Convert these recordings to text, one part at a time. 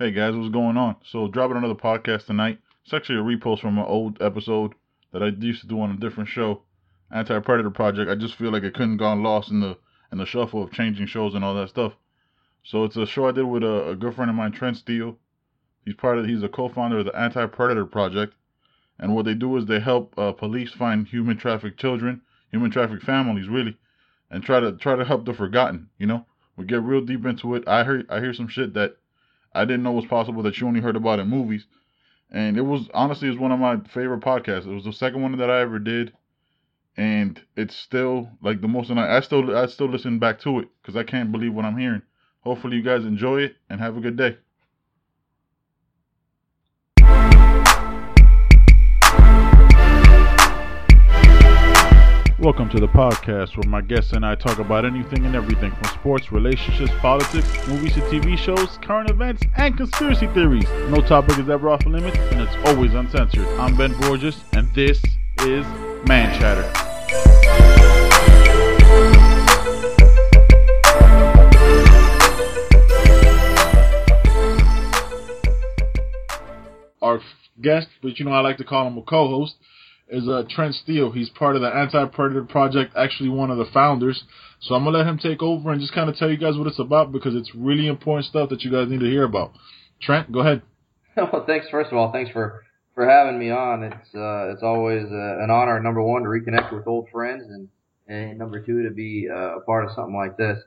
Hey guys, what's going on? So dropping another podcast tonight. It's actually a repost from an old episode that I used to do on a different show, Anti Predator Project. I just feel like it couldn't gone lost in the in the shuffle of changing shows and all that stuff. So it's a show I did with a, a good friend of mine, Trent Steele. He's part of he's a co-founder of the Anti Predator Project, and what they do is they help uh, police find human trafficked children, human trafficked families, really, and try to try to help the forgotten. You know, we get real deep into it. I hear I hear some shit that I didn't know it was possible that you only heard about in movies. And it was honestly is one of my favorite podcasts. It was the second one that I ever did, and it's still like the most. And I still I still listen back to it because I can't believe what I'm hearing. Hopefully you guys enjoy it and have a good day. Welcome to the podcast where my guests and I talk about anything and everything from sports, relationships, politics, movies to TV shows, current events, and conspiracy theories. No topic is ever off limits and it's always uncensored. I'm Ben Borges and this is Man Chatter. Our guest, but you know I like to call him a co-host, is uh, Trent Steele. He's part of the Anti Predator Project, actually one of the founders. So I'm gonna let him take over and just kind of tell you guys what it's about because it's really important stuff that you guys need to hear about. Trent, go ahead. Well, thanks. First of all, thanks for for having me on. It's uh, it's always uh, an honor. Number one, to reconnect with old friends, and and number two, to be uh, a part of something like this.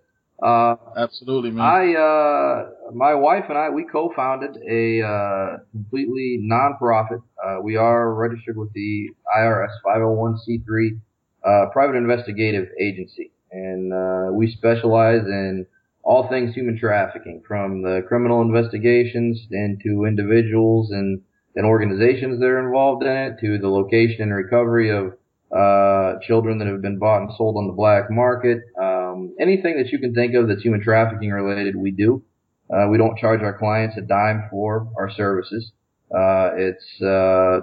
Uh, Absolutely, man. I, uh, my wife and I, we co-founded a uh, completely non-profit. Uh, we are registered with the IRS 501c3 uh, private investigative agency, and uh, we specialize in all things human trafficking, from the criminal investigations into individuals and, and organizations that are involved in it, to the location and recovery of uh, children that have been bought and sold on the black market. Um, anything that you can think of that's human trafficking related, we do. Uh, we don't charge our clients a dime for our services. Uh, it's uh,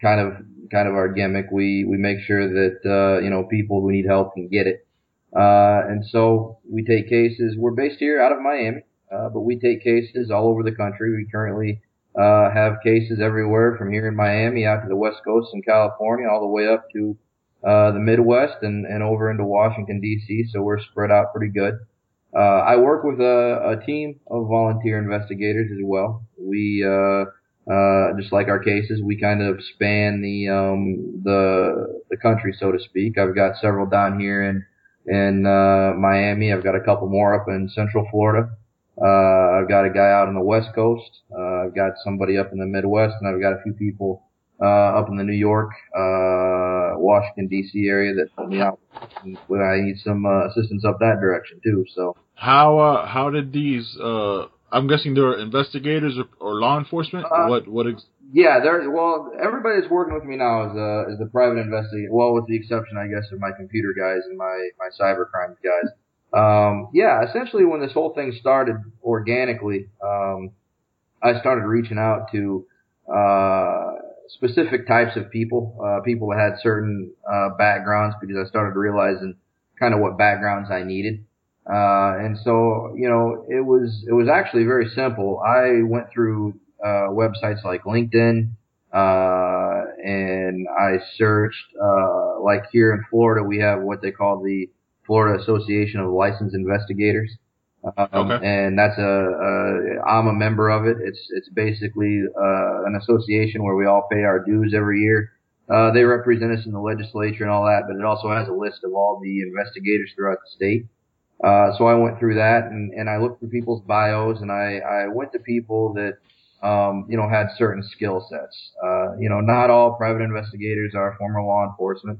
kind of kind of our gimmick. We we make sure that uh, you know people who need help can get it. Uh, and so we take cases. We're based here out of Miami, uh, but we take cases all over the country. We currently uh, have cases everywhere from here in Miami out to the West Coast in California, all the way up to uh, the Midwest and, and over into Washington D.C. So we're spread out pretty good. Uh, I work with a, a team of volunteer investigators as well. We uh, uh, just like our cases, we kind of span the um, the the country, so to speak. I've got several down here in in uh, Miami. I've got a couple more up in Central Florida. Uh, I've got a guy out on the West Coast. Uh, I've got somebody up in the Midwest, and I've got a few people uh, up in the New York, uh, Washington D.C. area that help me out when I need some uh, assistance up that direction too. So How uh how did these uh I'm guessing they're investigators or, or law enforcement? What what ex- yeah, there's well, everybody that's working with me now is uh is the private investigator. Well, with the exception, I guess, of my computer guys and my my cyber crimes guys. Um, yeah, essentially, when this whole thing started organically, um, I started reaching out to uh, specific types of people, uh, people that had certain uh, backgrounds, because I started realizing kind of what backgrounds I needed. Uh, and so, you know, it was it was actually very simple. I went through uh, websites like LinkedIn, uh, and I searched. Uh, like here in Florida, we have what they call the Florida Association of Licensed Investigators. Um, Okay. And that's a, a I'm a member of it. It's it's basically uh, an association where we all pay our dues every year. Uh, they represent us in the legislature and all that, but it also has a list of all the investigators throughout the state. Uh, so I went through that and, and I looked through people's bios and I, I went to people that, um, you know, had certain skill sets. Uh, you know, not all private investigators are former law enforcement.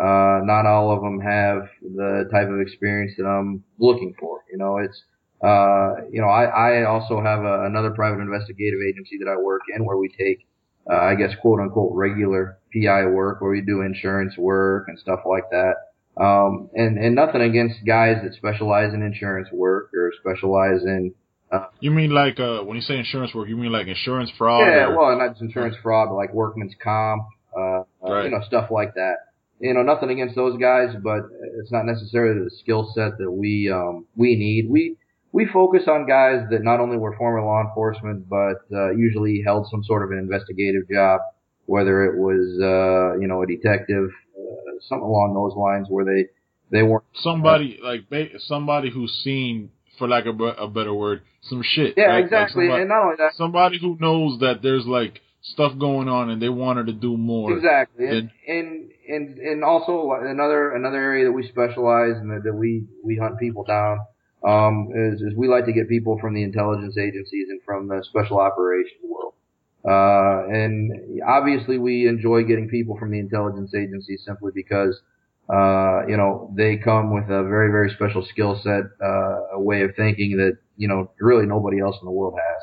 Uh, not all of them have the type of experience that I'm looking for. You know, it's, uh, you know, I, I also have a, another private investigative agency that I work in where we take, uh, I guess, quote unquote, regular PI work where we do insurance work and stuff like that. Um, and, and nothing against guys that specialize in insurance work or specialize in, uh, you mean like uh when you say insurance work, you mean like insurance fraud? yeah, or- well, not just insurance fraud, but like workman's comp, uh, uh, Right. you know, stuff like that. You know, nothing against those guys, but it's not necessarily the skill set that we, um, we need. We, we focus on guys that not only were former law enforcement, but uh, usually held some sort of an investigative job, whether it was, uh, you know, a detective, uh, something along those lines where they, they weren't. Somebody, like, somebody who's seen, for lack of a better word, some shit. Yeah, right? exactly. Like somebody, and not only that. Somebody who knows that there's, like, stuff going on and they wanted to do more. Exactly. And, and, and, and also another, another area that we specialize in that, that we, we hunt people down um, is, is we like to get people from the intelligence agencies and from the special operations world. Uh, and obviously we enjoy getting people from the intelligence agencies simply because, uh, you know, they come with a very, very special skill set, uh, a way of thinking that, you know, really nobody else in the world has.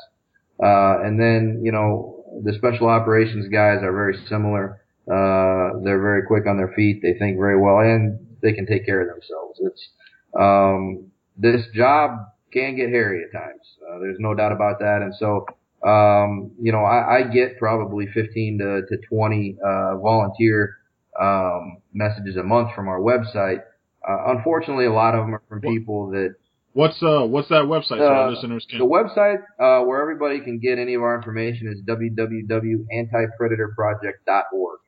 Uh, and then, you know, the special operations guys are very similar. Uh, they're very quick on their feet. They think very well and they can take care of themselves. It's, um, this job can get hairy at times. Uh, there's no doubt about that. And so, um, you know, I, I get probably 15 to, to 20, uh, volunteer, um, messages a month from our website. Uh, unfortunately, a lot of them are from people that. What's uh What's that website? So uh, listeners can. The website uh, where everybody can get any of our information is www.antipredatorproject.org.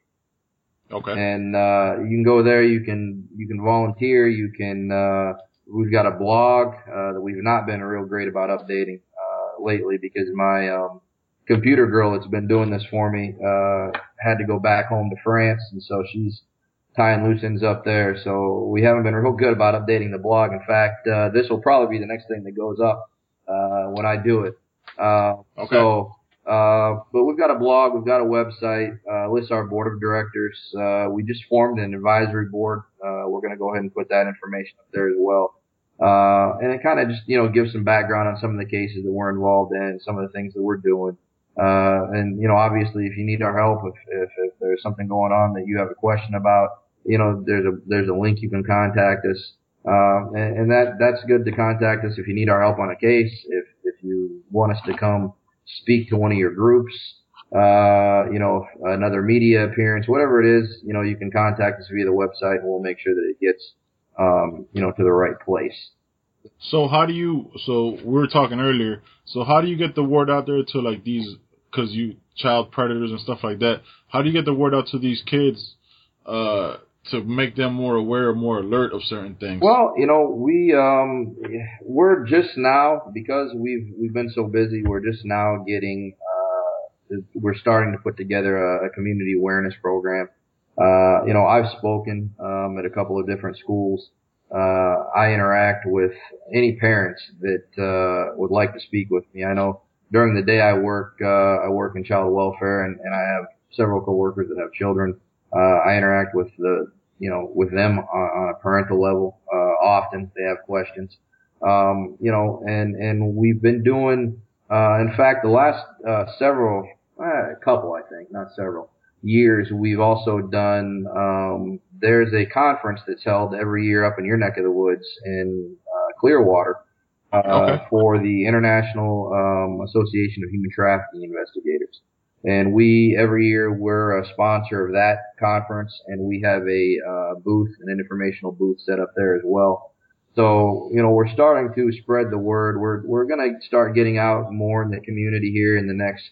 Okay. And uh, you can go there. You can you can volunteer. You can uh, We've got a blog uh, that we've not been real great about updating uh, lately because my um, computer girl that's been doing this for me uh, had to go back home to France, and so she's tying loose ends up there. So we haven't been real good about updating the blog. In fact, uh, this will probably be the next thing that goes up uh, when I do it. Uh, okay. So, uh, but we've got a blog, we've got a website, uh, lists our board of directors. Uh, we just formed an advisory board. Uh, we're going to go ahead and put that information up there as well. Uh, and it kind of just, you know, gives some background on some of the cases that we're involved in, some of the things that we're doing. Uh, and, you know, obviously if you need our help, if, if, if there's something going on that you have a question about, you know, there's a, there's a link you can contact us. Uh, and, and that, that's good to contact us if you need our help on a case, if, if you want us to come speak to one of your groups, uh, you know, another media appearance, whatever it is, you know, you can contact us via the website and we'll make sure that it gets um, you know, to the right place. So how do you? So we were talking earlier. So how do you get the word out there to like these? Because you child predators and stuff like that. How do you get the word out to these kids? Uh, to make them more aware, more alert of certain things? Well, you know, we um, we're just now because we've we've been so busy. We're just now getting. Uh, we're starting to put together a, a community awareness program uh, you know, I've spoken um, at a couple of different schools. Uh, I interact with any parents that uh, would like to speak with me. I know during the day I work uh, I work in child welfare, and, and I have several coworkers that have children. Uh, I interact with the you know with them on, on a parental level uh, often. They have questions, um, you know, and and we've been doing. Uh, in fact, the last uh, several, uh, couple, I think, not several years, we've also done. Um, there's a conference that's held every year up in your neck of the woods in uh, Clearwater okay. for the International um, Association of Human Trafficking Investigators. And we every year we're a sponsor of that conference, and we have a uh, booth, an informational booth set up there as well. So you know we're starting to spread the word. We're we're going to start getting out more in the community here in the next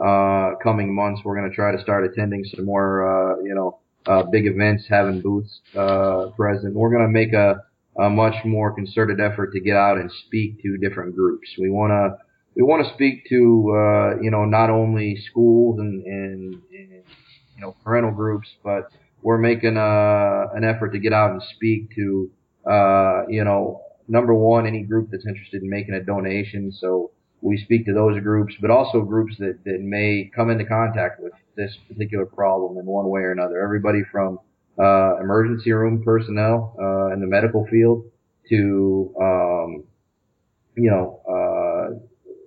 uh, coming months, we're going to try to start attending some more, uh, you know, uh, big events, having booths uh, present. We're going to make a, a much more concerted effort to get out and speak to different groups. We want to we want to speak to uh, you know not only schools and, and, and you know parental groups, but we're making a, uh, an effort to get out and speak to uh, you know number one any group that's interested in making a donation. So we speak to those groups, but also groups that, that may come into contact with this particular problem in one way or another. Everybody from uh, emergency room personnel uh, in the medical field to um, you know uh,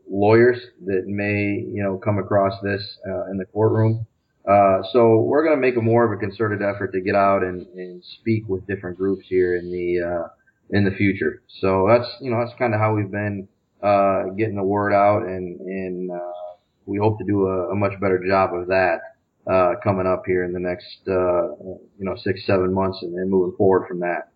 lawyers that may you know come across this uh, in the courtroom. Uh, so we're going to make a more of a concerted effort to get out and, and speak with different groups here in the uh, in the future. So that's you know that's kind of how we've been uh, getting the word out, and and uh, we hope to do a, a much better job of that uh, coming up here in the next uh, you know six seven months, and then moving forward from that.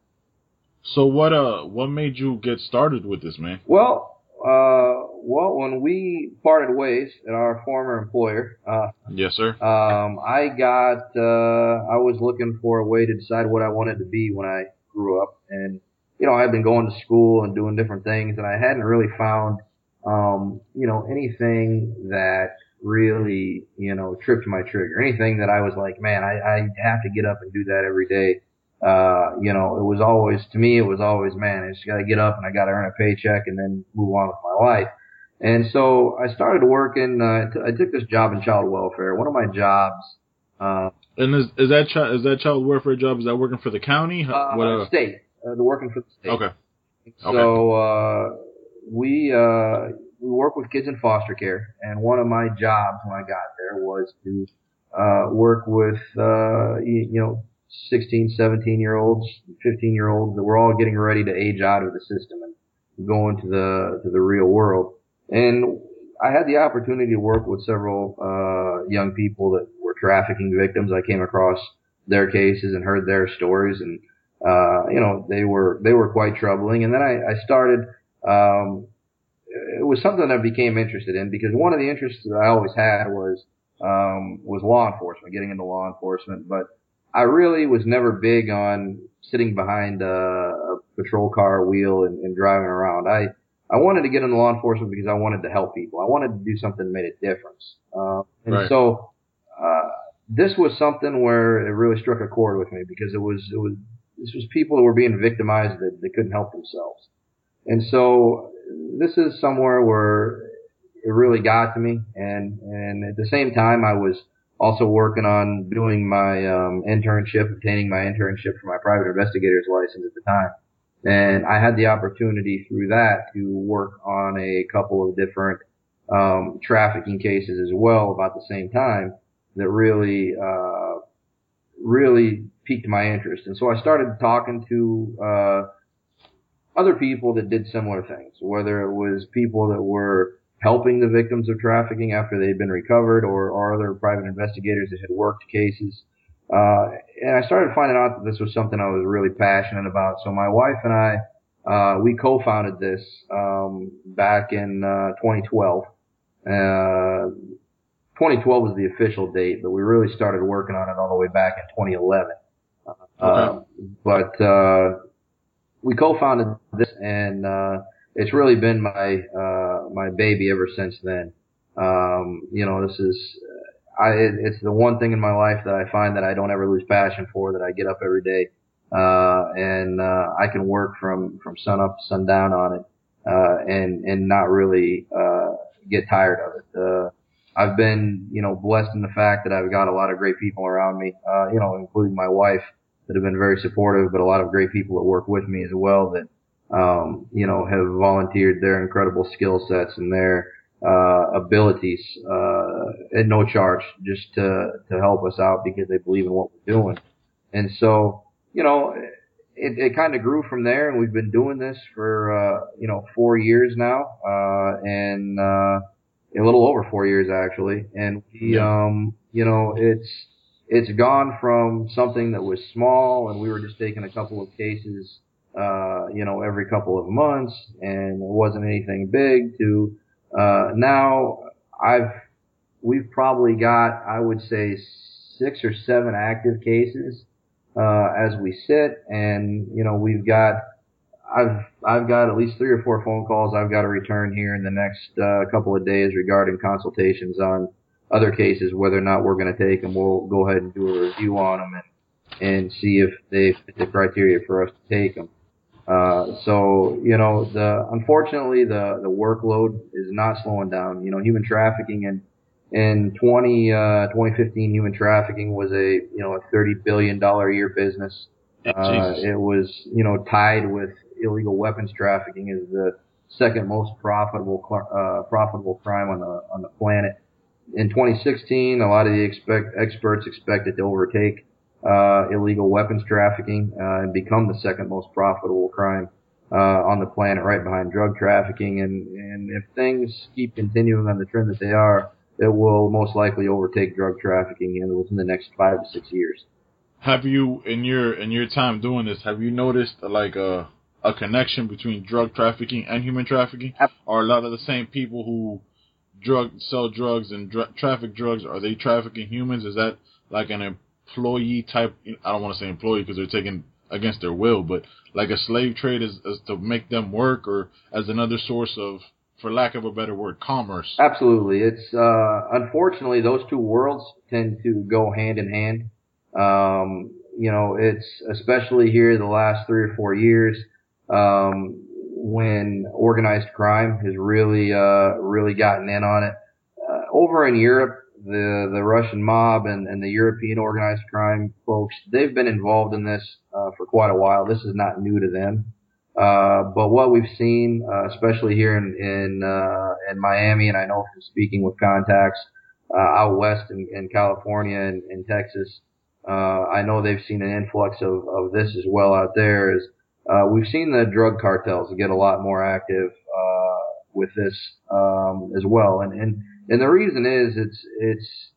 So what uh what made you get started with this, man? Well, uh, well, when we parted ways at our former employer, uh, yes, sir. Um, I got, uh, I was looking for a way to decide what I wanted to be when I grew up, and you know, I've been going to school and doing different things, and I hadn't really found, um, you know, anything that really, you know, tripped my trigger. Anything that I was like, man, I, I have to get up and do that every day. Uh, you know, it was always, to me, it was always, man, I just gotta get up and I gotta earn a paycheck and then move on with my life. And so I started working, uh, t- I took this job in child welfare. One of my jobs, uh, and is, is that child, is that child welfare job, is that working for the county? Uh, what, uh, state, uh, the working for the state. Okay. So, uh, we, uh, we work with kids in foster care, and one of my jobs when I got there was to uh, work with uh, you, you know 16, 17 year olds, 15 year olds that were all getting ready to age out of the system and go into the to the real world. And I had the opportunity to work with several uh, young people that were trafficking victims. I came across their cases and heard their stories, and uh, you know they were they were quite troubling. And then I, I started um, it was something I became interested in because one of the interests that I always had was um, was law enforcement, getting into law enforcement. But I really was never big on sitting behind a, a patrol car wheel and, and driving around. I I wanted to get into law enforcement because I wanted to help people. I wanted to do something that made a difference. Uh, and right. so uh, this was something where it really struck a chord with me because it was it was this was people that were being victimized that they couldn't help themselves. And so this is somewhere where it really got to me. And, and at the same time, I was also working on doing my, um, internship, obtaining my internship for my private investigator's license at the time. And I had the opportunity through that to work on a couple of different, um, trafficking cases as well about the same time that really, uh, really piqued my interest. And so I started talking to, uh, other people that did similar things, whether it was people that were helping the victims of trafficking after they'd been recovered or, or other private investigators that had worked cases. Uh, and I started finding out that this was something I was really passionate about. So my wife and I, uh, we co-founded this, um, back in, uh, 2012. Uh, 2012 was the official date, but we really started working on it all the way back in 2011. Okay. Uh, but, uh, we co-founded this, and uh, it's really been my uh, my baby ever since then. Um, you know, this is I it's the one thing in my life that I find that I don't ever lose passion for. That I get up every day uh, and uh, I can work from from sun up to sundown on it, uh, and and not really uh, get tired of it. Uh, I've been, you know, blessed in the fact that I've got a lot of great people around me, uh, you know, including my wife, that have been very supportive, but a lot of great people that work with me as well that, um, you know, have volunteered their incredible skill sets and their, uh, abilities, uh, at no charge just to, to help us out because they believe in what we're doing. And so, you know, it, it kind of grew from there and we've been doing this for, uh, you know, four years now, uh, and, uh, a little over four years actually. And we, um, you know, it's, it's gone from something that was small and we were just taking a couple of cases, uh, you know, every couple of months and it wasn't anything big to, uh, now I've, we've probably got, I would say six or seven active cases, uh, as we sit and, you know, we've got, I've, I've got at least three or four phone calls I've got to return here in the next, uh, couple of days regarding consultations on, other cases, whether or not we're going to take them, we'll go ahead and do a review on them and and see if they fit the criteria for us to take them. Uh, so you know, the unfortunately the the workload is not slowing down. You know, human trafficking in in 20 uh, 2015, human trafficking was a you know a 30 billion dollar a year business. Uh, it was you know tied with illegal weapons trafficking as the second most profitable uh, profitable crime on the on the planet in 2016, a lot of the expect, experts expect it to overtake uh, illegal weapons trafficking uh, and become the second most profitable crime uh, on the planet, right behind drug trafficking. And, and if things keep continuing on the trend that they are, it will most likely overtake drug trafficking in within the next five to six years. Have you, in your in your time doing this, have you noticed like a a connection between drug trafficking and human trafficking? Are a lot of the same people who drug sell drugs and dr- traffic drugs are they trafficking humans? Is that like an employee type? I don't want to say employee because they're taking against their will, but like a slave trade is, is to make them work or as another source of, for lack of a better word, commerce. Absolutely. It's, uh, unfortunately those two worlds tend to go hand in hand. Um, you know, it's especially here the last three or four years, um, when organized crime has really, uh, really gotten in on it. Uh, over in Europe, the the Russian mob and, and the European organized crime folks, they've been involved in this uh, for quite a while. This is not new to them. Uh, but what we've seen, uh, especially here in in, uh, in Miami, and I know from speaking with contacts uh, out west in, in California and in Texas, uh, I know they've seen an influx of, of this as well out there. Is uh, we've seen the drug cartels get a lot more active uh, with this um, as well, and and and the reason is it's it's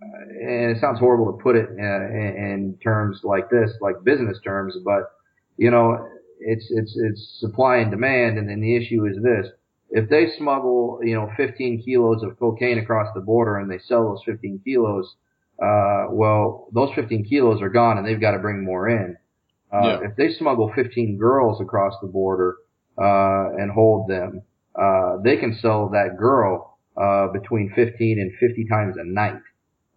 and it sounds horrible to put it in, in terms like this, like business terms, but you know, it's it's it's supply and demand, and then the issue is this: if they smuggle, you know, 15 kilos of cocaine across the border and they sell those 15 kilos, uh, well, those 15 kilos are gone, and they've got to bring more in. Uh, yeah. If they smuggle 15 girls across the border uh, and hold them, uh, they can sell that girl uh, between 15 and 50 times a night.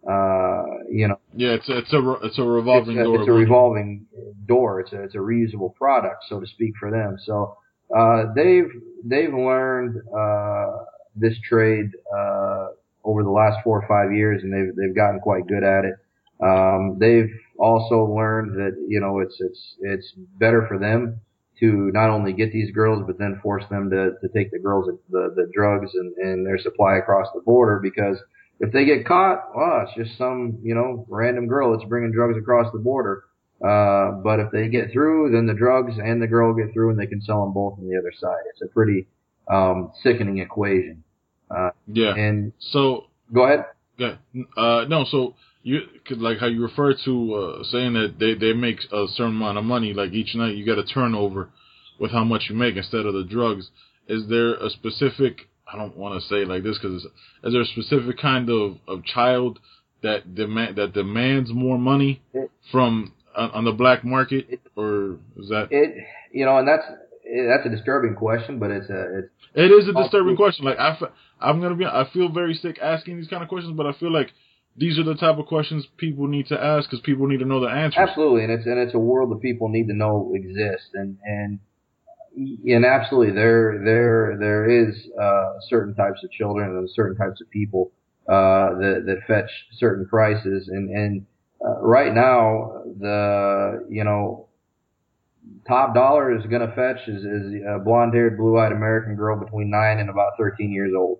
Uh, you know. Yeah, it's a, it's a it's a revolving it's a, door. It's a revolving door. It's a it's a reusable product, so to speak, for them. So uh, they've they've learned uh, this trade uh, over the last four or five years, and they've they've gotten quite good at it. Um, they've also learned that you know it's it's it's better for them to not only get these girls, but then force them to, to take the girls, the, the drugs and, and their supply across the border because if they get caught, well, it's just some, you know, random girl that's bringing drugs across the border. Uh, but if they get through, then the drugs and the girl get through and they can sell them both on the other side. It's a pretty, um, sickening equation. Uh, yeah. And so go ahead. Yeah. Uh, no, so you like how you refer to uh, saying that they they make a certain amount of money like each night you got a turnover with how much you make instead of the drugs. Is there a specific i don't want to say like this because is there a specific kind of, of child that demand that demands more money from on, on the black market? Or is that it you know and that's that's a disturbing question but it's a it's it is a disturbing question. Like i i'm gonna be i feel very sick asking these kind of questions but i feel like these are the type of questions people need to ask because people need to know the answers. Absolutely, and it's and it's a world that people need to know exists, and and and absolutely there there there is uh, certain types of children and certain types of people uh, that that fetch certain prices, and and uh, right now the you know top dollar is going to fetch is, is a blonde haired blue eyed American girl between nine and about thirteen years old.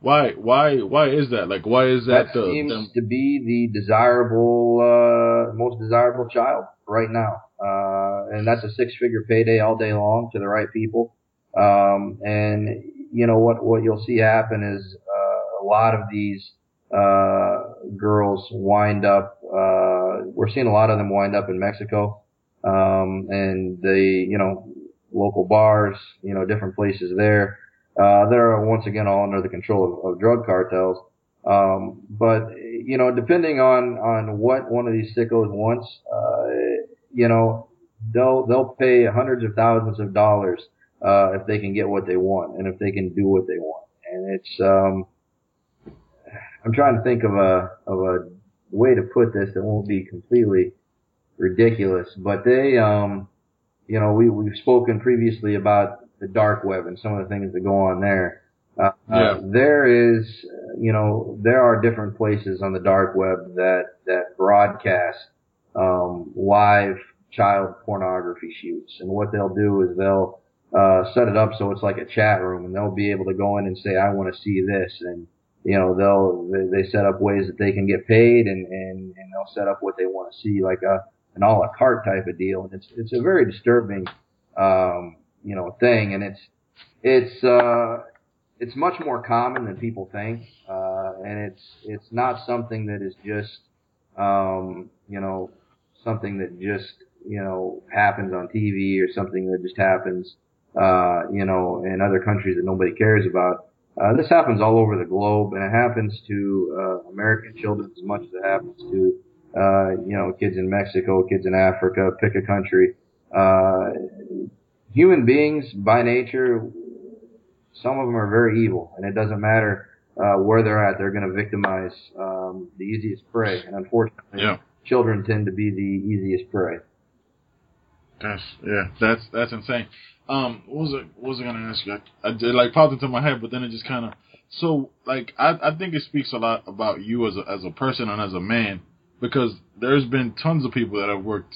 Why? Why? Why is that? Like, why is that? That the, seems the, to be the desirable, uh, most desirable child right now, uh, and that's a six-figure payday all day long to the right people. Um, and you know what? What you'll see happen is uh, a lot of these uh, girls wind up. Uh, we're seeing a lot of them wind up in Mexico, um, and the you know local bars, you know, different places there uh, they're once again all under the control of, of drug cartels. Um, but you know, depending on on what one of these sickos wants, uh, you know, they'll they'll pay hundreds of thousands of dollars uh, if they can get what they want and if they can do what they want. And it's um, I'm trying to think of a of a way to put this that won't be completely ridiculous, but they um, you know, we we've spoken previously about the dark web and some of the things that go on there. Uh, yeah. uh, there is, you know, there are different places on the dark web that that broadcast um, live child pornography shoots, and what they'll do is they'll uh, set it up so it's like a chat room, and they'll be able to go in and say, "I want to see this," and you know, they'll they, they set up ways that they can get paid, and and and they'll set up what they want to see, like a an a la carte type of deal, and it's it's a very disturbing um, you know a thing, and it's it's uh, it's much more common than people think, uh, and it's it's not something that is just um, you know something that just you know, happens on TV or something that just happens, uh, you know, in other countries that nobody cares about. Uh, this happens all over the globe, and it happens to uh, American children as much as it happens to, uh, you know, kids in Mexico, kids in Africa. Pick a country. Uh, human beings, by nature, some of them are very evil, and it doesn't matter uh, where they're at. They're going to victimize um, the easiest prey, and unfortunately, Yeah. children tend to be the easiest prey. That's yeah, that's that's insane. Um, what was it? What was I gonna ask you? I, I it like popped into my head, but then it just kind of. So like I I think it speaks a lot about you as a as a person and as a man because there's been tons of people that have worked,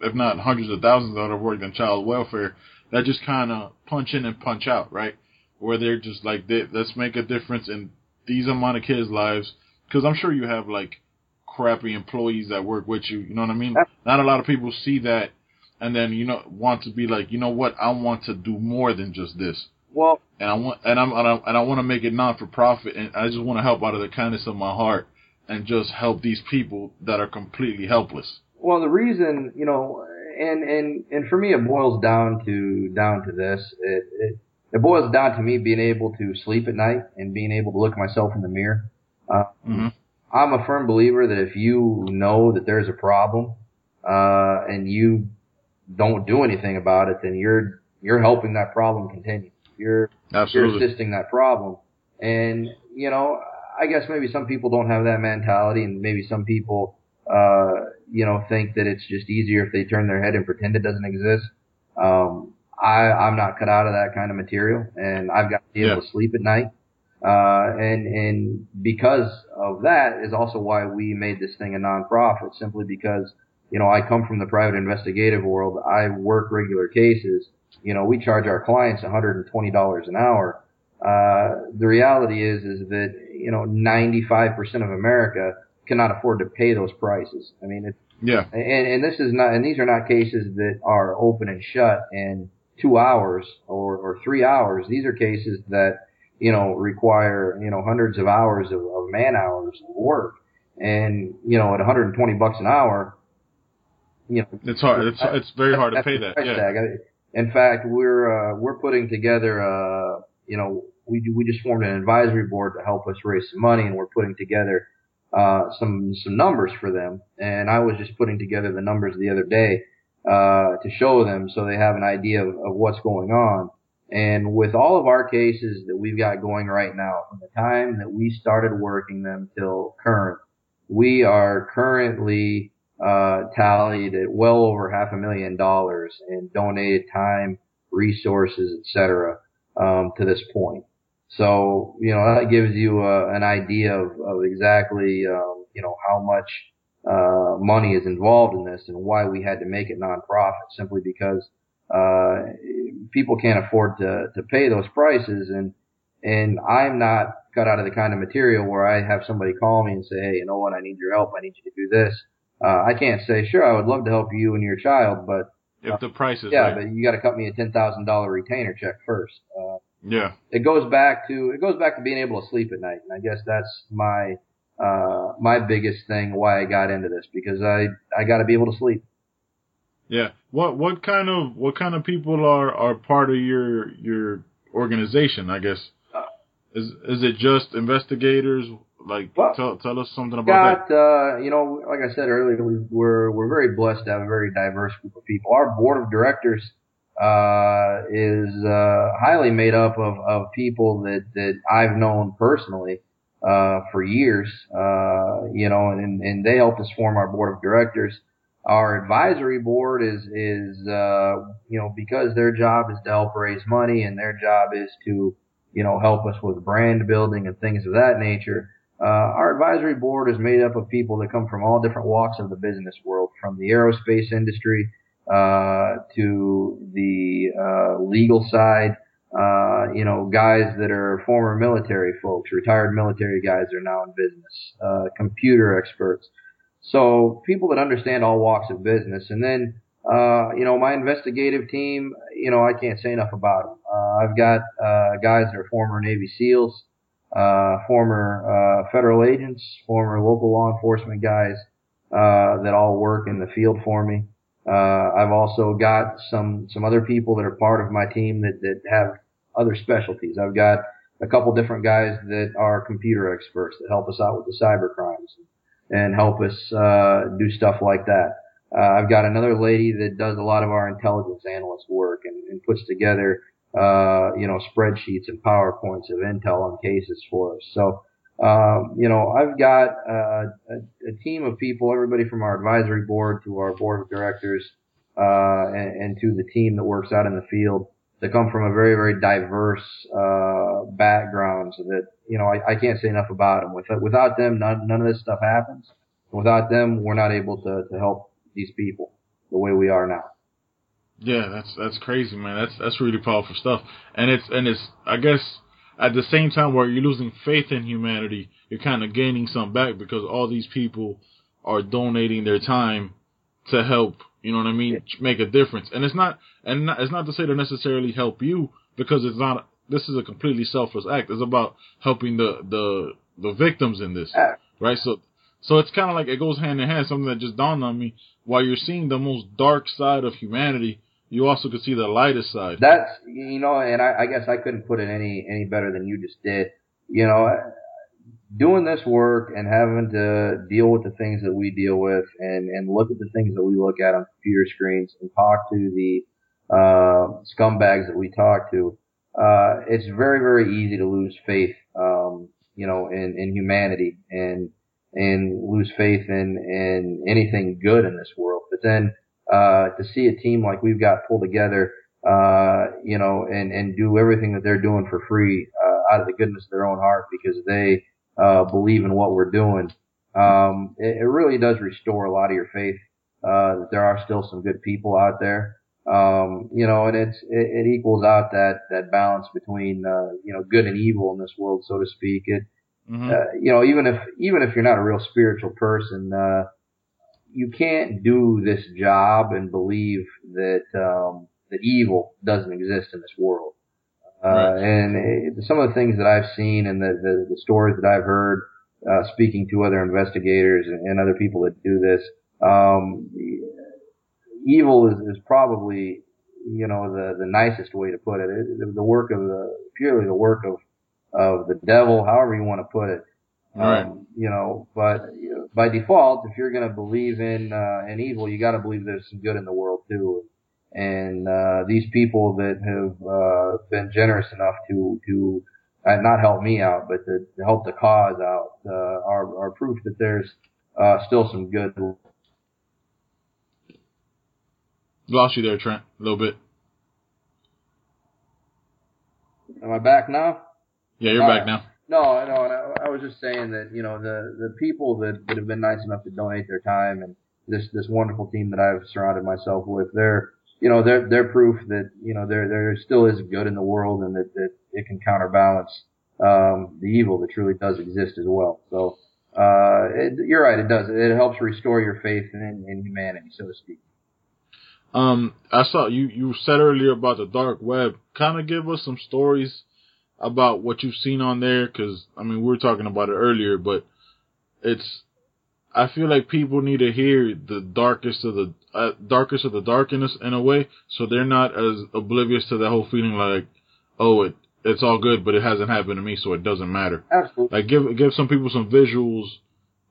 if not hundreds of thousands that have worked in child welfare that just kind of punch in and punch out, right? Where they're just like, they, let's make a difference in these amount of kids' lives. Because I'm sure you have like crappy employees that work with you. You know what I mean? Not a lot of people see that and then you know want to be like, you know what? I want to do more than just this, Well, and I want and I'm and I, and I want to make it non for profit, and I just want to help out of the kindness of my heart and just help these people that are completely helpless. Well, the reason, you know, and and and for me, it boils down to down to this. It it, it boils down to me being able to sleep at night and being able to look myself in the mirror. Uh, hmm I'm a firm believer that if you know that there's a problem, uh, and you don't do anything about it, then you're you're helping that problem continue. You're you're assisting that problem. And, you know, I guess maybe some people don't have that mentality and maybe some people, uh, you know, think that it's just easier if they turn their head and pretend it doesn't exist. Um, I, I'm not cut out of that kind of material and I've got to be able Yeah. to sleep at night. Uh, and, and because of that is also why we made this thing a nonprofit simply because, you know, I come from the private investigative world. I work regular cases. You know, we charge our clients $120 an hour. Uh, the reality is, is that, you know, 95% of America cannot afford to pay those prices. I mean, it's, Yeah. and, and this is not, and these are not cases that are open and shut in two hours or, or three hours. These are cases that, you know, require, you know, hundreds of hours of, of man hours of work. And, you know, at 120 bucks an hour, you know, It's hard. It's it's very hard to pay that. Yeah. tag. In fact, we're uh, we're putting together, uh, you know, we we just formed an advisory board to help us raise some money, and we're putting together uh, some some numbers for them. And I was just putting together the numbers the other day uh, to show them, so they have an idea of, of what's going on. And with all of our cases that we've got going right now, from the time that we started working them till current, we are currently uh, tallied at well over half a million dollars in donated time, resources, etc. Um, to this point. So you know that gives you uh, an idea of, of exactly um, you know how much uh, money is involved in this and why we had to make it nonprofit. Simply because uh, people can't afford to to pay those prices, and and I'm not cut out of the kind of material where I have somebody call me and say, hey, you know what, I need your help. I need you to do this. Uh, I can't say, sure, I would love to help you and your child, but If the price is yeah, but you got to cut me a ten thousand dollar retainer check first. Uh, yeah. it goes back to it goes back to being able to sleep at night, and I guess that's my uh, my biggest thing why I got into this because I I got to be able to sleep. Yeah. What what kind of what kind of people are are part of your your organization? I guess is is it just investigators? Like Well, tell tell us something about Got uh, you know, like I said earlier, we, we're we're very blessed to have a very diverse group of people. Our board of directors uh, is uh, highly made up of of people that that I've known personally uh, for years. Uh, you know, and and they helped us form our board of directors. Our advisory board is is uh, you know because their job is to help raise money and their job is to you know help us with brand building and things of that nature. Uh, our advisory board is made up of people that come from all different walks of the business world, from the aerospace industry to the uh, legal side. Uh, you know, guys that are former military folks, retired military guys that are now in business, uh, computer experts. So people that understand all walks of business. And then, uh, you know, my investigative team, you know, I can't say enough about them. Uh, I've got uh, guys that are former Navy SEALs uh, former uh, federal agents, former local law enforcement guys uh, that all work in the field for me. Uh, I've also got some some other people that are part of my team that that have other specialties. I've got a couple different guys that are computer experts that help us out with the cyber crimes and help us uh, do stuff like that. Uh, I've got another lady that does a lot of our intelligence analyst work and, and puts together, uh, you know, spreadsheets and PowerPoints of intel on cases for us. So, um, you know, I've got uh, a, a team of people, everybody from our advisory board to our board of directors, uh, and, and to the team that works out in the field that come from a very, very diverse, uh, backgrounds that, you know, I, I can't say enough about them. Without, without them, none, none of this stuff happens. Without them, we're not able to, to help these people the way we are now. Yeah, that's that's crazy, man. That's that's really powerful stuff. And it's and it's I guess at the same time where you're losing faith in humanity, you're kind of gaining some back because all these people are donating their time to help. You know what I mean? Yeah. Make a difference. And it's not and not, it's not to say to necessarily help you because it's not. This is a completely selfless act. It's about helping the the the victims in this, uh, right? So so it's kind of like it goes hand in hand. Something that just dawned on me. While you're seeing the most dark side of humanity, you also could see the lightest side. That's you know, and I, I guess I couldn't put it any any better than you just did. You know, doing this work and having to deal with the things that we deal with, and and look at the things that we look at on computer screens, and talk to the uh, scumbags that we talk to. Uh, it's very very easy to lose faith, um, you know, in in humanity and and lose faith in in anything good in this world. But then uh, to see a team like we've got pull together, uh, you know, and and do everything that they're doing for free uh, out of the goodness of their own heart because they uh, believe in what we're doing. Um, it, it really does restore a lot of your faith uh, that there are still some good people out there. Um, you know, and it's it, it equals out that that balance between uh, you know good and evil in this world, so to speak. It Mm-hmm. Uh, you know, even if even if you're not a real spiritual person, uh, you can't do this job and believe that um, that evil doesn't exist in this world. Uh, right. And it, some of the things that I've seen and the, the, the stories that I've heard, uh, speaking to other investigators and, and other people that do this, um, evil is, is probably, you know, the, the nicest way to put it. it the work of the, purely the work of of the devil, however you want to put it. Right. Um, you know, but by default, if you're going to believe in uh, in evil, you got to believe there's some good in the world too. And uh, these people that have uh, been generous enough to to uh, not help me out, but to, to help the cause out, uh, are are proof that there's uh, still some good. Lost you there, Trent, a little bit. Am I back now? Yeah, you're uh, back now. No, no, I, I was just saying that you know the the people that, that have been nice enough to donate their time and this this wonderful team that I've surrounded myself with, they're you know they're they're proof that you know there there still is good in the world and that that it can counterbalance um, the evil that truly does exist as well. So uh, it, you're right, it does. It helps restore your faith in, in humanity, so to speak. Um, I saw you you said earlier about the dark web. Kind of give us some stories about what you've seen on there? Because I mean, we were talking about it earlier, but it's. I feel like people need to hear the darkest of the uh, darkest of the darkness in a way, so they're not as oblivious to that whole feeling like, oh, it it's all good, but it hasn't happened to me, so it doesn't matter. Absolutely. Like give give some people some visuals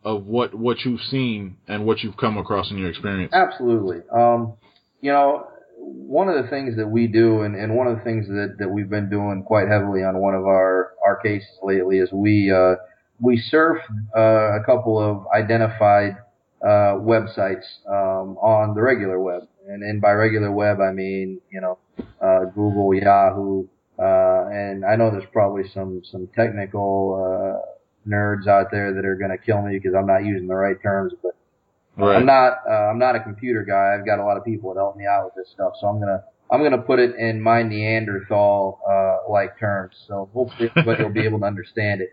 of what what you've seen and what you've come across in your experience. Absolutely. Um, you know, one of the things that we do, and, and one of the things that, that we've been doing quite heavily on one of our, our cases lately is we, uh, we surf, uh, a couple of identified, uh, websites, um, on the regular web. And, and by regular web, I mean, you know, uh, Google, Yahoo, uh, and I know there's probably some, some technical, uh, nerds out there that are going to kill me because I'm not using the right terms, but Right. I'm not uh, I'm not a computer guy. I've got a lot of people that help me out with this stuff, so I'm gonna I'm gonna put it in my Neanderthal uh, like terms. So hopefully everybody will be able to understand it.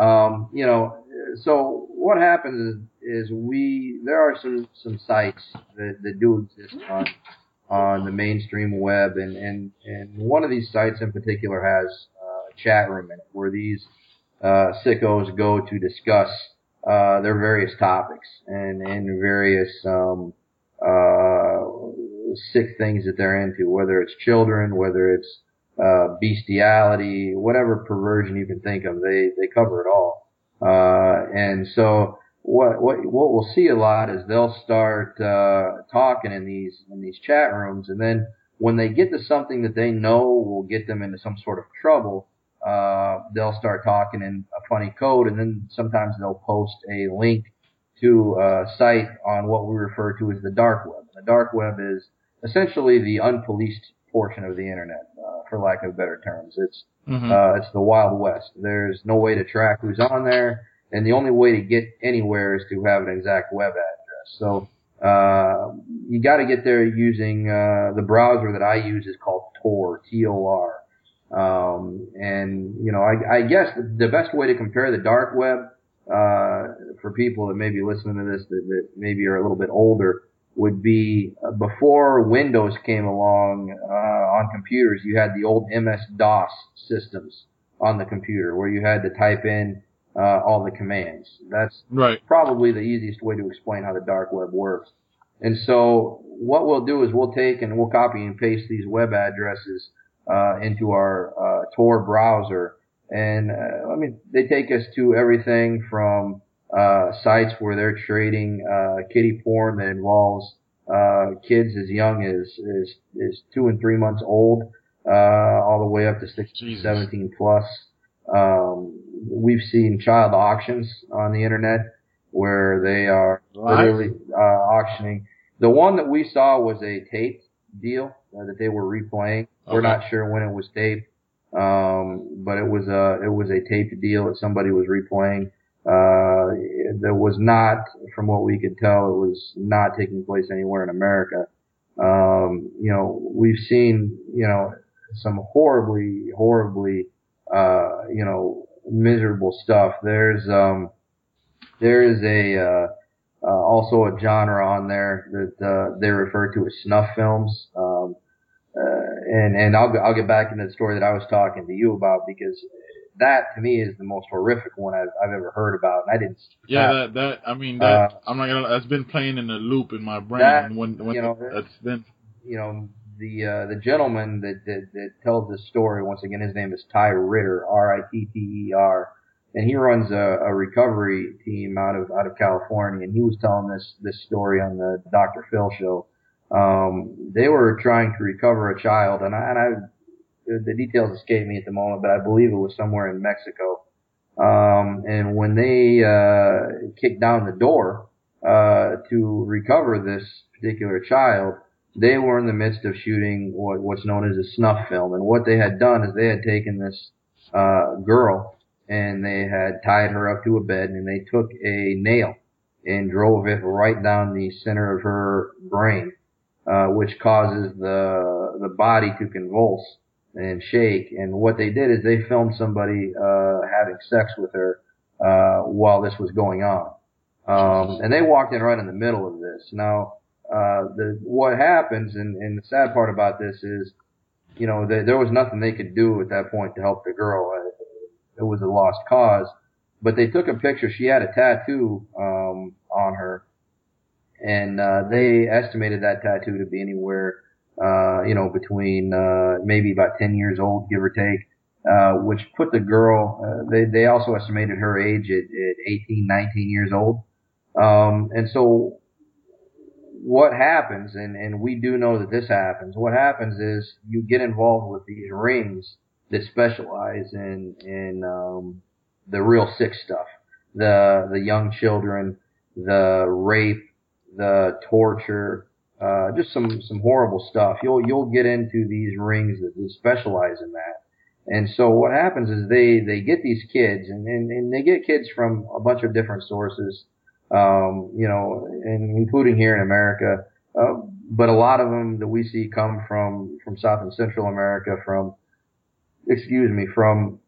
Um, you know, so what happens is, is we there are some some sites that, that do exist on on the mainstream web, and and and one of these sites in particular has uh, a chat room in it where these uh, sickos go to discuss uh, their various topics and, and various, um, uh, sick things that they're into, whether it's children, whether it's uh, bestiality, whatever perversion you can think of, they they cover it all. Uh, and so what what what we'll see a lot is they'll start uh, talking in these in these chat rooms, and then when they get to something that they know will get them into some sort of trouble, uh, they'll start talking in a funny code, and then sometimes they'll post a link to a site on what we refer to as the dark web. The dark web is essentially the unpoliced portion of the internet, uh, for lack of better terms. It's mm-hmm. uh, it's the wild west. There's no way to track who's on there, and the only way to get anywhere is to have an exact web address. So uh, you got to get there using uh, the browser that I use is called Tor, T-O-R. Um, and you know, I, I guess the, best way to compare the dark web uh, for people that may be listening to this that, that maybe are a little bit older would be uh, before Windows came along uh, on computers, you had the old MS DOS systems on the computer where you had to type in uh, all the commands. That's right. probably the easiest way to explain how the dark web works. And so what we'll do is we'll take and we'll copy and paste these web addresses uh, into our uh, Tor browser and uh, I mean, they take us to everything from uh, sites where they're trading uh, kiddie porn that involves uh, kids as young as, as as two and three months old, uh, all the way up to 16, 17 plus. Um, we've seen child auctions on the internet where they are literally uh, auctioning. The one that we saw was a taped deal uh, that they were replaying. Okay. We're not sure when it was taped. Um, but it was a, it was a taped deal that somebody was replaying. Uh, there was not, from what we could tell, it was not taking place anywhere in America. Um, you know, we've seen, you know, some horribly, horribly, uh, you know, miserable stuff. There's, um, there is a, uh, uh, also a genre on there that, uh, they refer to as snuff films. Um, uh, and and I'll I'll get back into the story that I was talking to you about because that to me is the most horrific one I've, I've ever heard about. And I didn't. Yeah, that that I mean that uh, I'm not gonna. That's been playing in a loop in my brain. That, when when you know, that's been. You know the uh, the gentleman that, that that tells this story once again. His name is Ty Ritter, R I T T E R, and he runs a, a recovery team out of out of California. And he was telling this this story on the Dr. Phil show um, they were trying to recover a child, and I, and I the details escape me at the moment, but I believe it was somewhere in Mexico. Um, and when they uh, kicked down the door uh, to recover this particular child, they were in the midst of shooting what, what's known as a snuff film. And what they had done is they had taken this uh, girl and they had tied her up to a bed, and they took a nail and drove it right down the center of her brain uh, which causes the the body to convulse and shake. And what they did is they filmed somebody uh, having sex with her uh, while this was going on, um, and they walked in right in the middle of this. Now, uh, the what happens, and, and the sad part about this is, you know, they, there was nothing they could do at that point to help the girl. It was a lost cause. But they took a picture. She had a tattoo um, on her and uh, they estimated that tattoo to be anywhere, uh, you know, between uh, maybe about 10 years old, give or take, uh, which put the girl. Uh, they they also estimated her age at, at 18, 19 years old, um, and so what happens, and and we do know that this happens. What happens is you get involved with these rings that specialize in in um, the real sick stuff, the the young children, the rape the torture, uh, just some some horrible stuff. You'll you'll get into these rings that, that specialize in that. And so what happens is they they get these kids, and and, and they get kids from a bunch of different sources, um, you know, and including here in America. Uh, but a lot of them that we see come from from South and Central America, from excuse me, from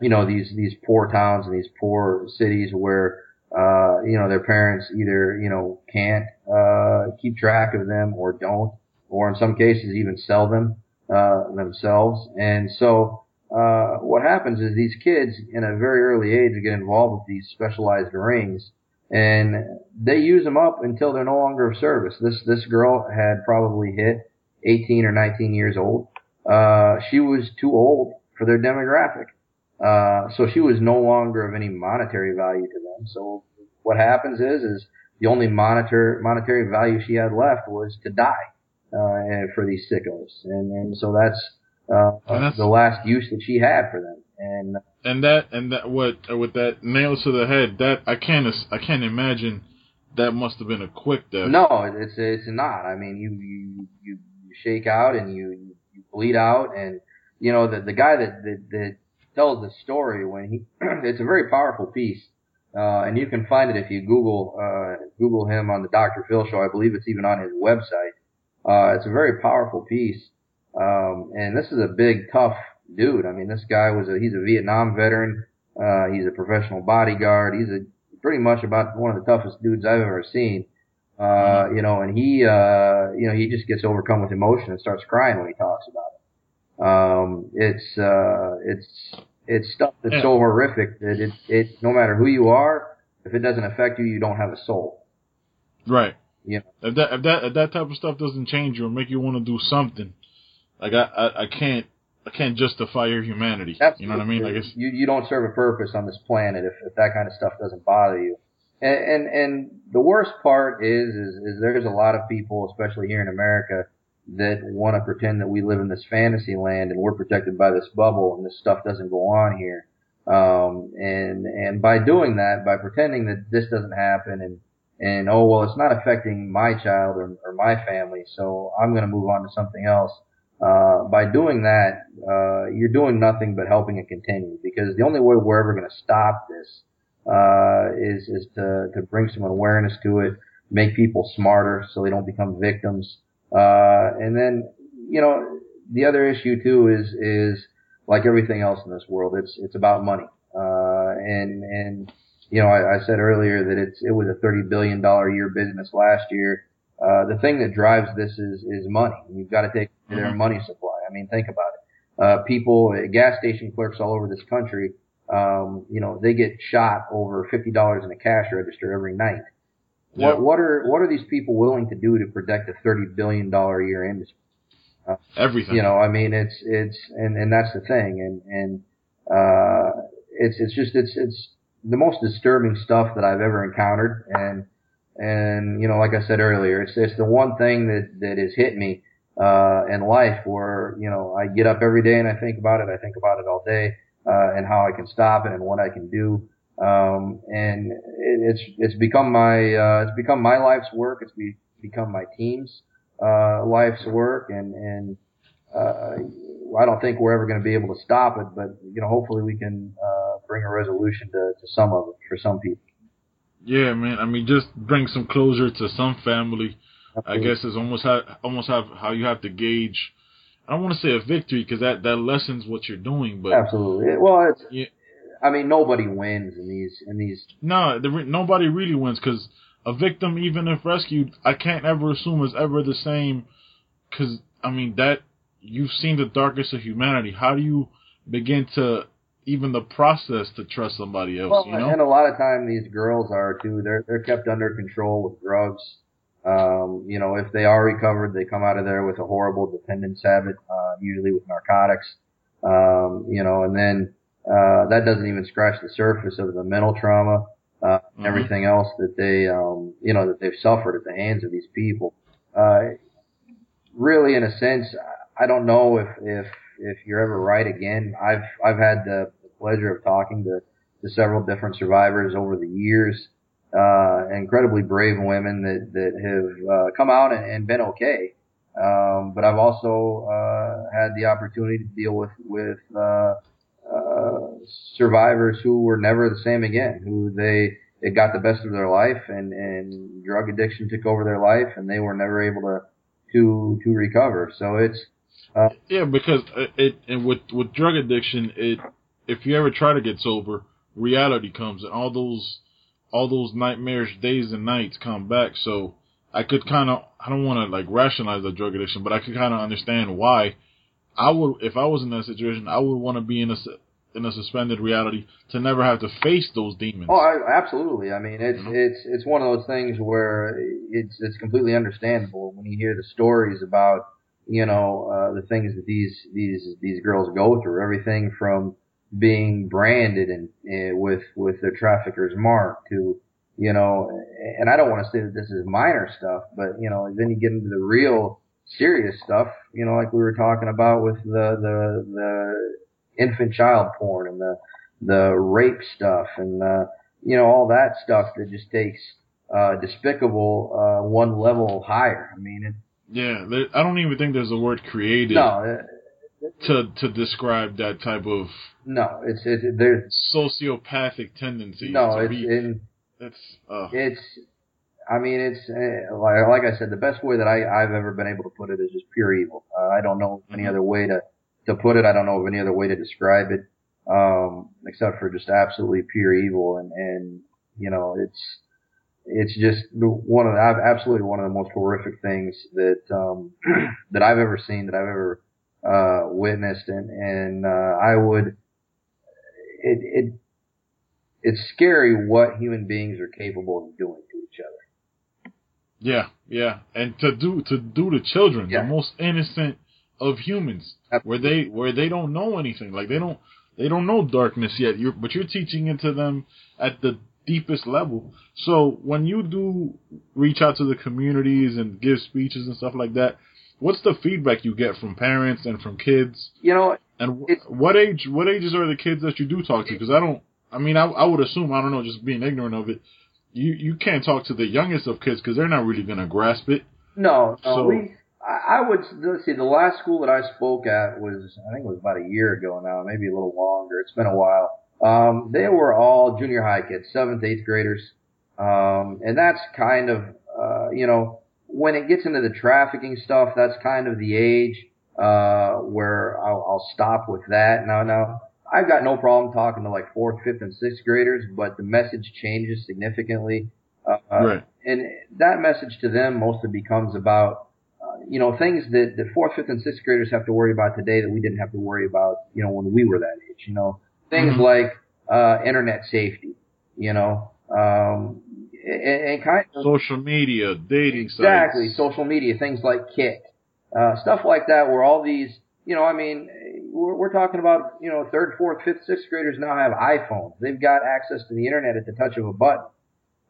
you know these these poor towns and these poor cities where uh, you know, their parents either, you know, can't, uh, keep track of them or don't, or in some cases even sell them, uh, themselves. And so, uh, what happens is these kids in a very early age get involved with these specialized rings and they use them up until they're no longer of service. This this girl had probably hit 18 or 19 years old. Uh, she was too old for their demographic. Uh, so she was no longer of any monetary value to them. So what happens is, is the only monitor, monetary value she had left was to die, uh, for these sickos. And, and so that's, uh, and that's, the last use that she had for them. And, and that, and that, what, with that nails to the head, that, I can't, I can't imagine that must have been a quick death. No, it's, it's not. I mean, you, you, you shake out and you bleed out and, you know, the, the guy that, that, that tells the story when he, it's a very powerful piece. Uh, and you can find it if you Google, uh, Google him on the Dr. Phil show. I believe it's even on his website. Uh, it's a very powerful piece. Um, and this is a big, tough dude. I mean, this guy was a, he's a Vietnam veteran. Uh, he's a professional bodyguard. He's a pretty much about one of the toughest dudes I've ever seen. Uh, mm-hmm. you know, and he, uh, you know, he just gets overcome with emotion and starts crying when he talks about it. Um, it's, uh, it's, it's stuff that's yeah. so horrific that it, it, no matter who you are, if it doesn't affect you, you don't have a soul. Right. Yeah. If that, if that, if that type of stuff doesn't change you or make you want to do something, like I, I, I can't, I can't justify your humanity. Absolutely. You know what I mean? Like you, you don't serve a purpose on this planet if, if that kind of stuff doesn't bother you. And, and, and the worst part is, is, is there's a lot of people, especially here in America, that want to pretend that we live in this fantasy land and we're protected by this bubble and this stuff doesn't go on here. Um, and, and by doing that, by pretending that this doesn't happen and, and oh, well, it's not affecting my child or, or my family, so I'm going to move on to something else. Uh, by doing that, uh, you're doing nothing but helping it continue because the only way we're ever going to stop this, uh, is, is to, to bring some awareness to it, make people smarter so they don't become victims. Uh, and then, you know, the other issue too is, is like everything else in this world, it's, it's about money. Uh, and, and, you know, I, I said earlier that it's, it was a $30 billion a year business last year. Uh, the thing that drives this is, is money. You've got to take mm-hmm. their money supply. I mean, think about it. Uh, people, gas station clerks all over this country, um, you know, they get shot over $50 in a cash register every night. What, yep. what are what are these people willing to do to protect a thirty billion dollar a year industry? Uh, Everything. You know, I mean, it's it's and and that's the thing, and and uh, it's it's just it's it's the most disturbing stuff that I've ever encountered, and and you know, like I said earlier, it's it's the one thing that that has hit me uh, in life where you know I get up every day and I think about it. I think about it all day, uh, and how I can stop it and what I can do. Um, and it, it's, it's become my, uh, it's become my life's work. It's be, become my team's, uh, life's work. And, and, uh, I don't think we're ever going to be able to stop it, but, you know, hopefully we can, uh, bring a resolution to, to some of it for some people. Yeah, man. I mean, just bring some closure to some family. Absolutely. I guess is almost how, almost have how you have to gauge. I don't want to say a victory because that that lessens what you're doing, but absolutely. Well, it's yeah, I mean, nobody wins in these in these. No, the, nobody really wins because a victim, even if rescued, I can't ever assume is ever the same. Because I mean that you've seen the darkest of humanity. How do you begin to even the process to trust somebody else? Well, you know? and a lot of time these girls are too. They're they're kept under control with drugs. Um, you know, if they are recovered, they come out of there with a horrible dependence habit, uh, usually with narcotics. Um, you know, and then uh, that doesn't even scratch the surface of the mental trauma, uh, mm-hmm. everything else that they, um, you know, that they've suffered at the hands of these people. Uh, really, in a sense, I don't know if, if, if you're ever right again. I've, I've had the pleasure of talking to, to several different survivors over the years, uh, incredibly brave women that, that have, uh, come out and, and been okay. Um, but I've also, uh, had the opportunity to deal with, with, uh, uh, survivors who were never the same again, who they it got the best of their life and and drug addiction took over their life and they were never able to to to recover. So it's uh, yeah, because it and with with drug addiction, it if you ever try to get sober, reality comes and all those all those nightmarish days and nights come back. So I could kind of I don't want to like rationalize the drug addiction, but I could kind of understand why I would, if I was in that situation, I would want to be in a, in a suspended reality to never have to face those demons. Oh, I, absolutely. I mean, it's mm-hmm. it's it's one of those things where it's it's completely understandable when you hear the stories about you know uh, the things that these these these girls go through. Everything from being branded and uh, with with their trafficker's mark to you know, and I don't want to say that this is minor stuff, but you know, then you get into the real serious stuff, you know, like we were talking about with the the the infant child porn and the the rape stuff and uh, you know all that stuff that just takes uh, despicable uh, one level higher. I mean, it, yeah, I don't even think there's a word created. No. to to describe that type of no, it's it's there's sociopathic tendencies. No, it's in, it's uh, it's I mean, it's uh, like, like I said, the best way that I, I've ever been able to put it is just pure evil. Uh, I don't know any mm-hmm. other way to to put it. I don't know of any other way to describe it, um, except for just absolutely pure evil. And and you know, it's it's just one of the, absolutely one of the most horrific things that um, that I've ever seen, that I've ever uh, witnessed, and and uh, I would it it it's scary what human beings are capable of doing to each other. Yeah, yeah, and to do to do to children, yeah. the most innocent of humans, where they where they don't know anything, like they don't they don't know darkness yet. You're but you're teaching it to them at the deepest level. So when you do reach out to the communities and give speeches and stuff like that, what's the feedback you get from parents and from kids? You know, and what age what ages are the kids that you do talk to? Because I don't. I mean, I, I would assume I don't know, just being ignorant of it you you can't talk to the youngest of kids because they're not really going to grasp it. No, no. So, we, I, I would let's see. The last school that I spoke at was I think it was about a year ago now, maybe a little longer. It's been a while. Um, they were all junior high kids, seventh, eighth graders, um, and that's kind of uh, you know when it gets into the trafficking stuff, that's kind of the age uh, where I'll, I'll stop with that. Now, now I've got no problem talking to like fourth, fifth, and sixth graders, but the message changes significantly. Uh, right. And that message to them mostly becomes about, uh, you know, things that, that fourth, fifth, and sixth graders have to worry about today that we didn't have to worry about, you know, when we were that age. You know, things mm-hmm. like uh, internet safety. You know, um, and, and kind of social media, dating exactly, sites. Exactly, social media, things like Kik, uh, stuff like that, where all these you know, I mean, we're, we're talking about, you know, third, fourth, fifth, sixth graders now have iPhones. They've got access to the internet at the touch of a button.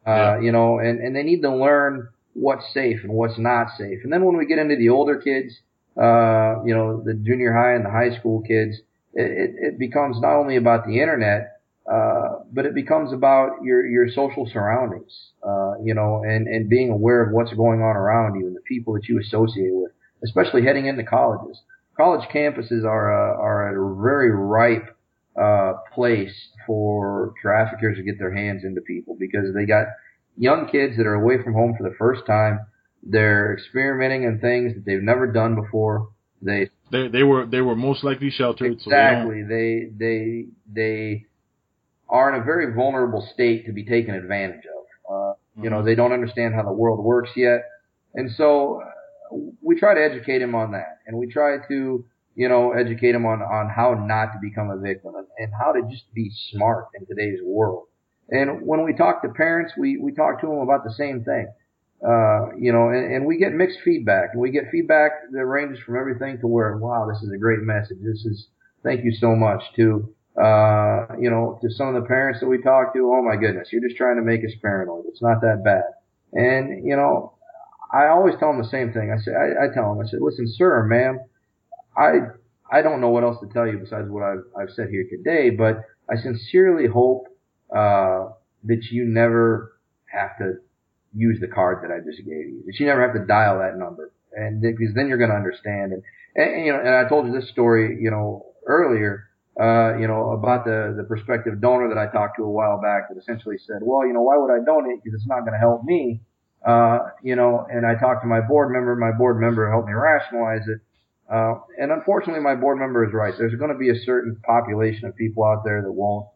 Uh, yeah. you know, and, and they need to learn what's safe and what's not safe. And then when we get into the older kids, uh, you know, the junior high and the high school kids, it, it, it becomes not only about the internet, uh, but it becomes about your, your social surroundings, uh, you know, and, and being aware of what's going on around you and the people that you associate with, especially heading into colleges college campuses are a, are a very ripe uh, place for traffickers to get their hands into people because they got young kids that are away from home for the first time. They're experimenting in things that they've never done before. They they they were they were most likely sheltered. Exactly. So they, they they they are in a very vulnerable state to be taken advantage of. Uh, mm-hmm. You know, mm-hmm. they don't understand how the world works yet, and so we try to educate him on that, and we try to, you know, educate him on on how not to become a victim and, and how to just be smart in today's world. And when we talk to parents, we we talk to them about the same thing. Uh, you know, and, and we get mixed feedback, and we get feedback that ranges from everything to where, wow, this is a great message. This is, thank you so much. To, uh, you know, to some of the parents that we talk to, oh my goodness, you're just trying to make us paranoid. It's not that bad. And, you know, I always tell them the same thing. I say, I, I tell them, I said, listen, sir, ma'am, I, I don't know what else to tell you besides what I've, I've said here today, but I sincerely hope, uh, that you never have to use the card that I just gave you, that you never have to dial that number. And because then you're going to understand. And, and, you know, and I told you this story, you know, earlier, uh, you know, about the, the prospective donor that I talked to a while back that essentially said, well, you know, why would I donate? Because it's not going to help me. Uh, you know, and I talked to my board member. My board member helped me rationalize it. Uh, and unfortunately, my board member is right. There's going to be a certain population of people out there that won't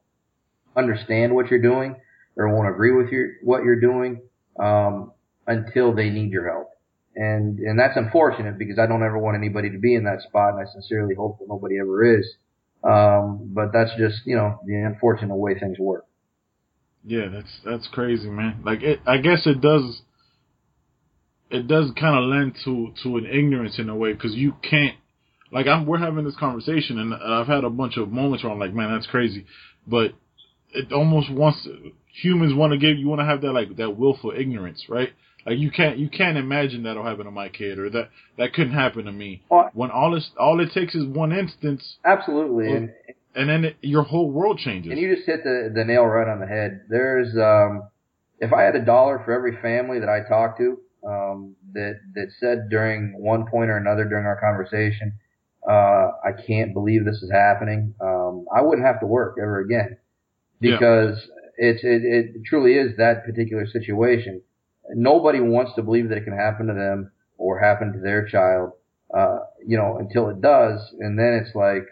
understand what you're doing or won't agree with your what you're doing um, until they need your help. And and that's unfortunate because I don't ever want anybody to be in that spot, and I sincerely hope that nobody ever is. Um, but that's just you know the unfortunate way things work. Yeah, that's that's crazy, man. Like it, I guess it does. It does kind of lend to to an ignorance in a way because you can't. Like I'm, we're having this conversation, and I've had a bunch of moments where I'm like, man, that's crazy, but it almost wants humans want to give you want to have that like that willful ignorance, right? Like you can't you can't imagine that'll happen to my kid or that that couldn't happen to me. Well, when all this all it takes is one instance, absolutely, and and then it, your whole world changes. and you just hit the the nail right on the head. There's um, if I had a dollar for every family that I talked to um, that that said during one point or another during our conversation, uh, I can't believe this is happening. Um, I wouldn't have to work ever again Yeah. because it's it, it truly is that particular situation. Nobody wants to believe that it can happen to them or happen to their child, uh, you know, until it does, and then it's like,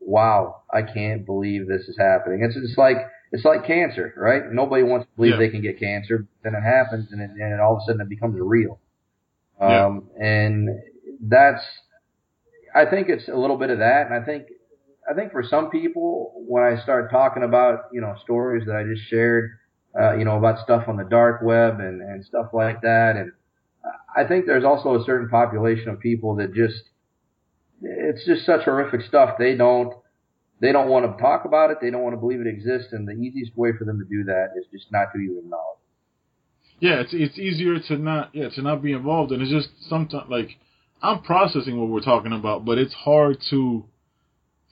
wow, I can't believe this is happening. It's just like it's like cancer, right? Nobody wants to believe Yeah. they can get cancer, then it happens, and, it, and all of a sudden it becomes real. Yeah. Um, and that's, I think it's a little bit of that, and I think, I think for some people, when I start talking about, you know, stories that I just shared, uh, you know, about stuff on the dark web and, and stuff like that, and I think there's also a certain population of people that just, it's just such horrific stuff. They don't, they don't want to talk about it. They don't want to believe it exists. And the easiest way for them to do that is just not to even acknowledge. It. yeah, it's it's easier to not yeah to not be involved, and it's just sometimes like I'm processing what we're talking about, but it's hard to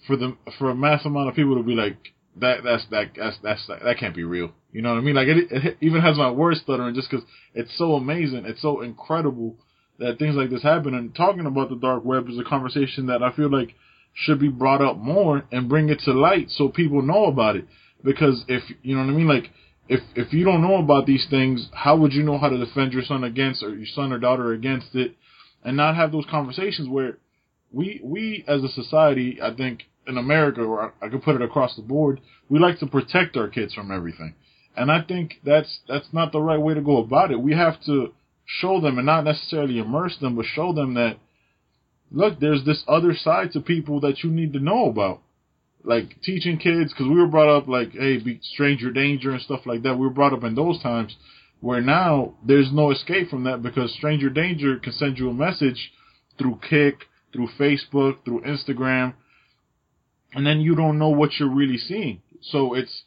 for the for a mass amount of people to be like that that's that that's that's that can't be real. You know what I mean? Like it, it even has my words stuttering just because it's so amazing, it's so incredible that things like this happen. And talking about the dark web is a conversation that I feel like should be brought up more and bring it to light so people know about it. Because if you know what I mean, like if if you don't know about these things, how would you know how to defend your son against or your son or daughter against it, and not have those conversations where we we as a society, I think in America, or I could put it across the board, we like to protect our kids from everything, and I think that's that's not the right way to go about it. We have to show them and not necessarily immerse them, but show them that look, there's this other side to people that you need to know about. Like teaching kids because we were brought up like hey be stranger danger and stuff like that. We were brought up in those times where now there's no escape from that because stranger danger can send you a message through Kik through facebook through instagram and then you don't know what you're really seeing. So it's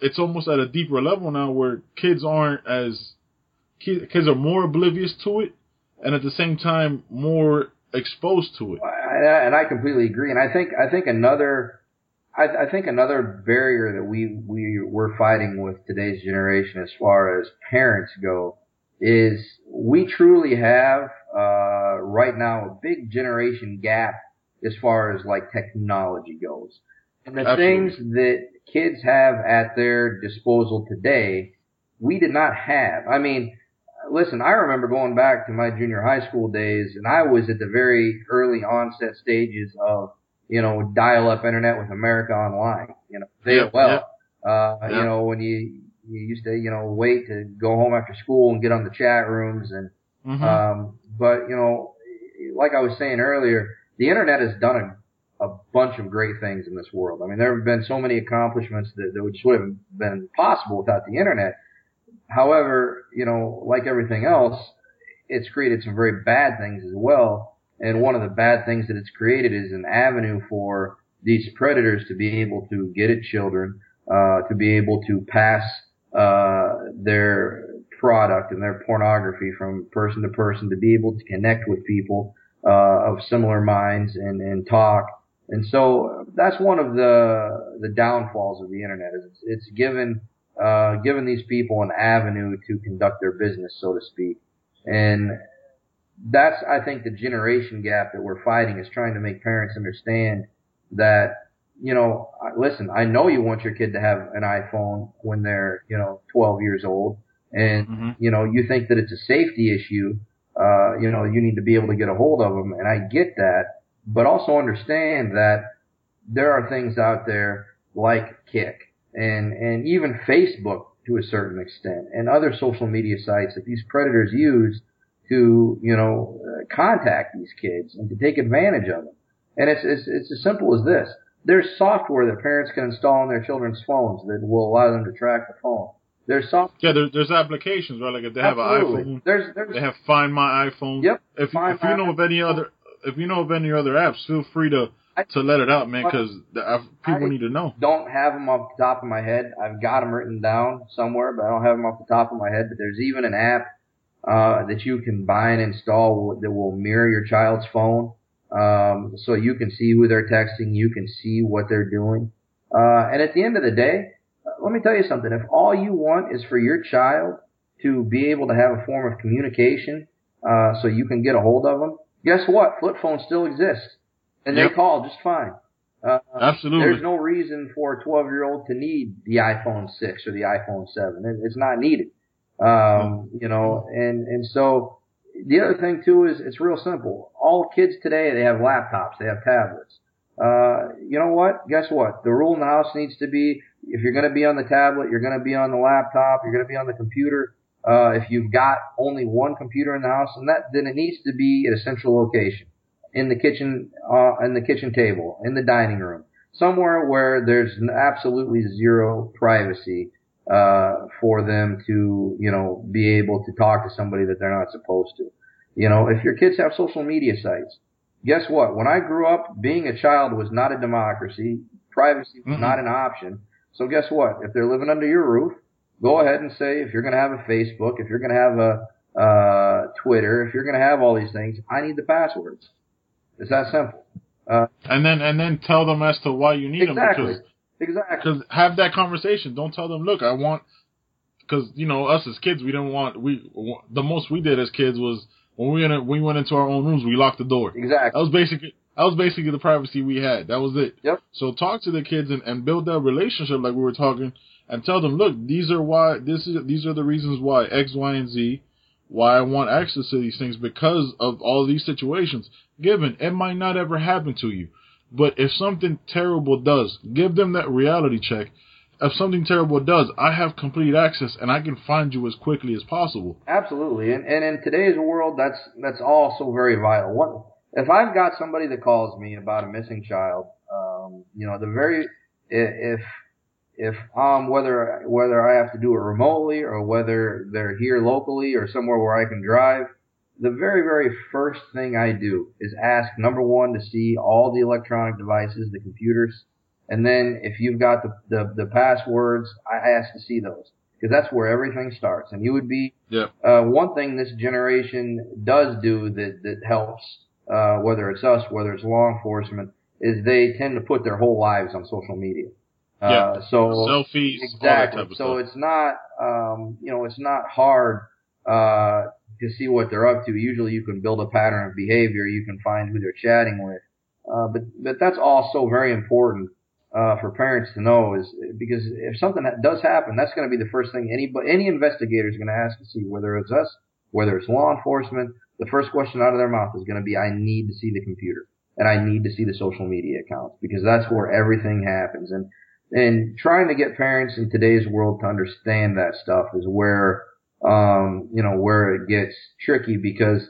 it's almost at a deeper level now where kids aren't as kids are more oblivious to it and at the same time more exposed to it and I completely agree. And I think I think another I, I think another barrier that we we we're fighting with today's generation, as far as parents go, is we truly have uh, right now a big generation gap as far as like technology goes. And the Absolutely. things that kids have at their disposal today, we did not have. I mean, listen, I remember going back to my junior high school days, and I was at the very early onset stages of, you know, dial-up internet with America Online. You know, Yeah, AOL. Uh, Yeah. you know, when you you used to, you know, wait to go home after school and get on the chat rooms and Mhm. um, but you know, like I was saying earlier, the internet has done a, a bunch of great things in this world. I mean, there have been so many accomplishments that, that would just would have been possible without the internet. However, you know, like everything else, it's created some very bad things as well. And one of the bad things that it's created is an avenue for these predators to be able to get at children, uh, to be able to pass uh, their product and their pornography from person to person, to be able to connect with people uh, of similar minds and, and talk. And so that's one of the the downfalls of the internet is it's, it's given uh, given these people an avenue to conduct their business, so to speak. And that's, I think, the generation gap that we're fighting is trying to make parents understand that, you know, listen, I know you want your kid to have an iPhone when they're, you know, 12 years old and, Mhm. you know, you think that it's a safety issue. Uh, you know, you need to be able to get a hold of them. And I get that, but also understand that there are things out there like Kik and, and even Facebook to a certain extent and other social media sites that these predators use to, you know, uh, contact these kids and to take advantage of them. And it's, it's, it's as simple as this. There's software that parents can install on their children's phones that will allow them to track the phone. There's software. Yeah, there, there's applications, right? Like if they have Absolutely. an iPhone, There's there's they have Find My iPhone. Yep, If if you know of any other if you know of any other apps, feel free to I- to let it out, man, because people I- need to know. don't have them off the top of my head. I've got them written down somewhere, but I don't have them off the top of my head. But there's even an app uh, that you can buy and install that will mirror your child's phone, um, so you can see who they're texting, you can see what they're doing. Uh, and at the end of the day, uh, let me tell you something. If all you want is for your child to be able to have a form of communication, uh, so you can get a hold of them, guess what? Flip phones still exist, and Yep. they call just fine. Uh, Absolutely. there's no reason for a 12 year old to need the iPhone 6 or the iPhone 7. It, it's not needed. Um, you know, and, and so the other thing too is it's real simple. All kids today, they have laptops, they have tablets. Uh, you know what? Guess what? The rule in the house needs to be if you're going to be on the tablet, you're going to be on the laptop, you're going to be on the computer. Uh, if you've got only one computer in the house, and that then it needs to be at a central location, in the kitchen, uh, in the kitchen table, in the dining room, somewhere where there's absolutely zero privacy uh, for them to, you know, be able to talk to somebody that they're not supposed to. You know, if your kids have social media sites, guess what? When I grew up, being a child was not a democracy. Privacy was Mm-mm. not an option. So guess what? If they're living under your roof, go ahead and say if you're going to have a Facebook, if you're going to have a uh, Twitter, if you're going to have all these things, I need the passwords. It's that simple. Uh, and then and then tell them as to why you need exactly. them because Exactly. because have that conversation. Don't tell them, look, I want because you know us as kids, we didn't want we the most we did as kids was when we went we went into our own rooms, we locked the door. Exactly. That was basically that was basically the privacy we had. That was it. Yep. So talk to the kids and, and build that relationship like we were talking, and tell them, look, these are why this is these are the reasons why X, Y, and Z, why I want access to these things because of all these situations. Given it might not ever happen to you, but if something terrible does, give them that reality check. If something terrible does, I have complete access and I can find you as quickly as possible. Absolutely, and and in today's world, that's that's also very vital. What if I've got somebody that calls me about a missing child? Um, you know, the very if if um whether whether I have to do it remotely or whether they're here locally or somewhere where I can drive, the very very first thing I do is ask number one to see all the electronic devices, the computers, and then if you've got the the, the passwords, I ask to see those because that's where everything starts. And you would be Yep. uh, one thing this generation does do that that helps, uh, whether it's us, whether it's law enforcement, is they tend to put their whole lives on social media. Uh, so Selfies, exactly. So it's not, um, you know, it's not hard uh, to see what they're up to. Usually, you can build a pattern of behavior. You can find who they're chatting with. Uh, but but that's also very important uh, for parents to know is because if something that does happen, that's going to be the first thing any any investigator is going to ask to see whether it's us, whether it's law enforcement. The first question out of their mouth is going to be, "I need to see the computer and I need to see the social media accounts because that's where everything happens." And and trying to get parents in today's world to understand that stuff is where um, you know where it gets tricky because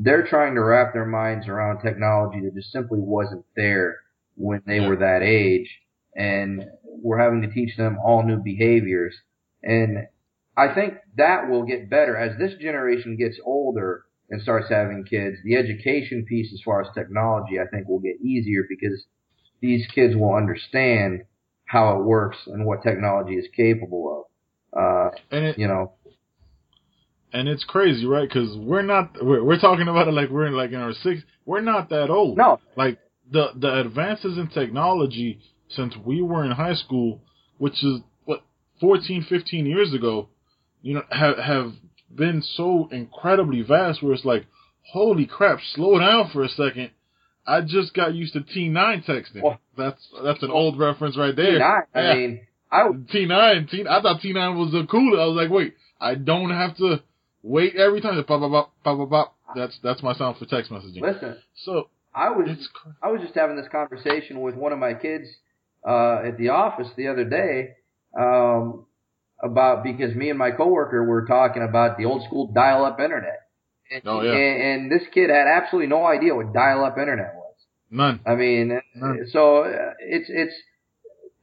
they're trying to wrap their minds around technology that just simply wasn't there when they were that age. And we're having to teach them all new behaviors. And I think that will get better as this generation gets older and starts having kids. The education piece as far as technology I think will get easier because these kids will understand how it works and what technology is capable of uh and it, you know and it's crazy, right? Because we're not we're, we're talking about it like we're in like in our six. We're not that old. no Like the the advances in technology since we were in high school, which is what 14, 15 years ago, you know, have have been so incredibly vast. Where it's like, holy crap, slow down for a second. I just got used to T9 texting. Well- that's that's an old reference right there. T9, I Yeah. mean I would T9, T, I thought T9 was the cool. I was like, wait, I don't have to wait every time. Pop, pop, pop, pop, pop, pop. That's that's my sound for text messaging. listen So I was I was just having this conversation with one of my kids uh, at the office the other day um, about because me and my coworker were talking about the old school dial-up internet. And, Oh, yeah. and, and this kid had absolutely no idea what dial-up internet was. None. I mean, None. so uh, it's it's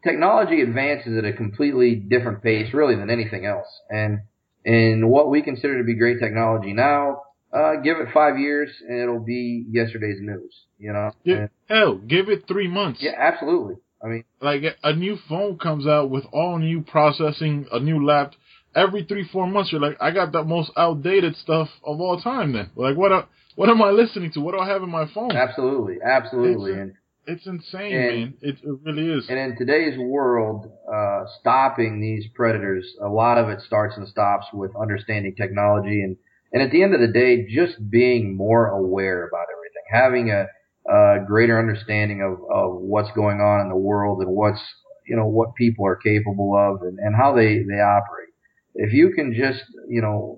technology advances at a completely different pace, really, than anything else. And and what we consider to be great technology now, uh, give it five years and it'll be yesterday's news. You know. Yeah, and, hell, give it three months. Yeah, absolutely. I mean, like a new phone comes out with all new processing, a new laptop. Every three, four months, you're like, I got the most outdated stuff of all time. Then, like, what? What am I listening to? What do I have in my phone? Absolutely, absolutely, it's, and it's insane, and, man. It, it really is. And in today's world, uh, stopping these predators, a lot of it starts and stops with understanding technology, and and at the end of the day, just being more aware about everything, having a uh, greater understanding of, of what's going on in the world and what's you know what people are capable of and, and how they they operate. If you can just you know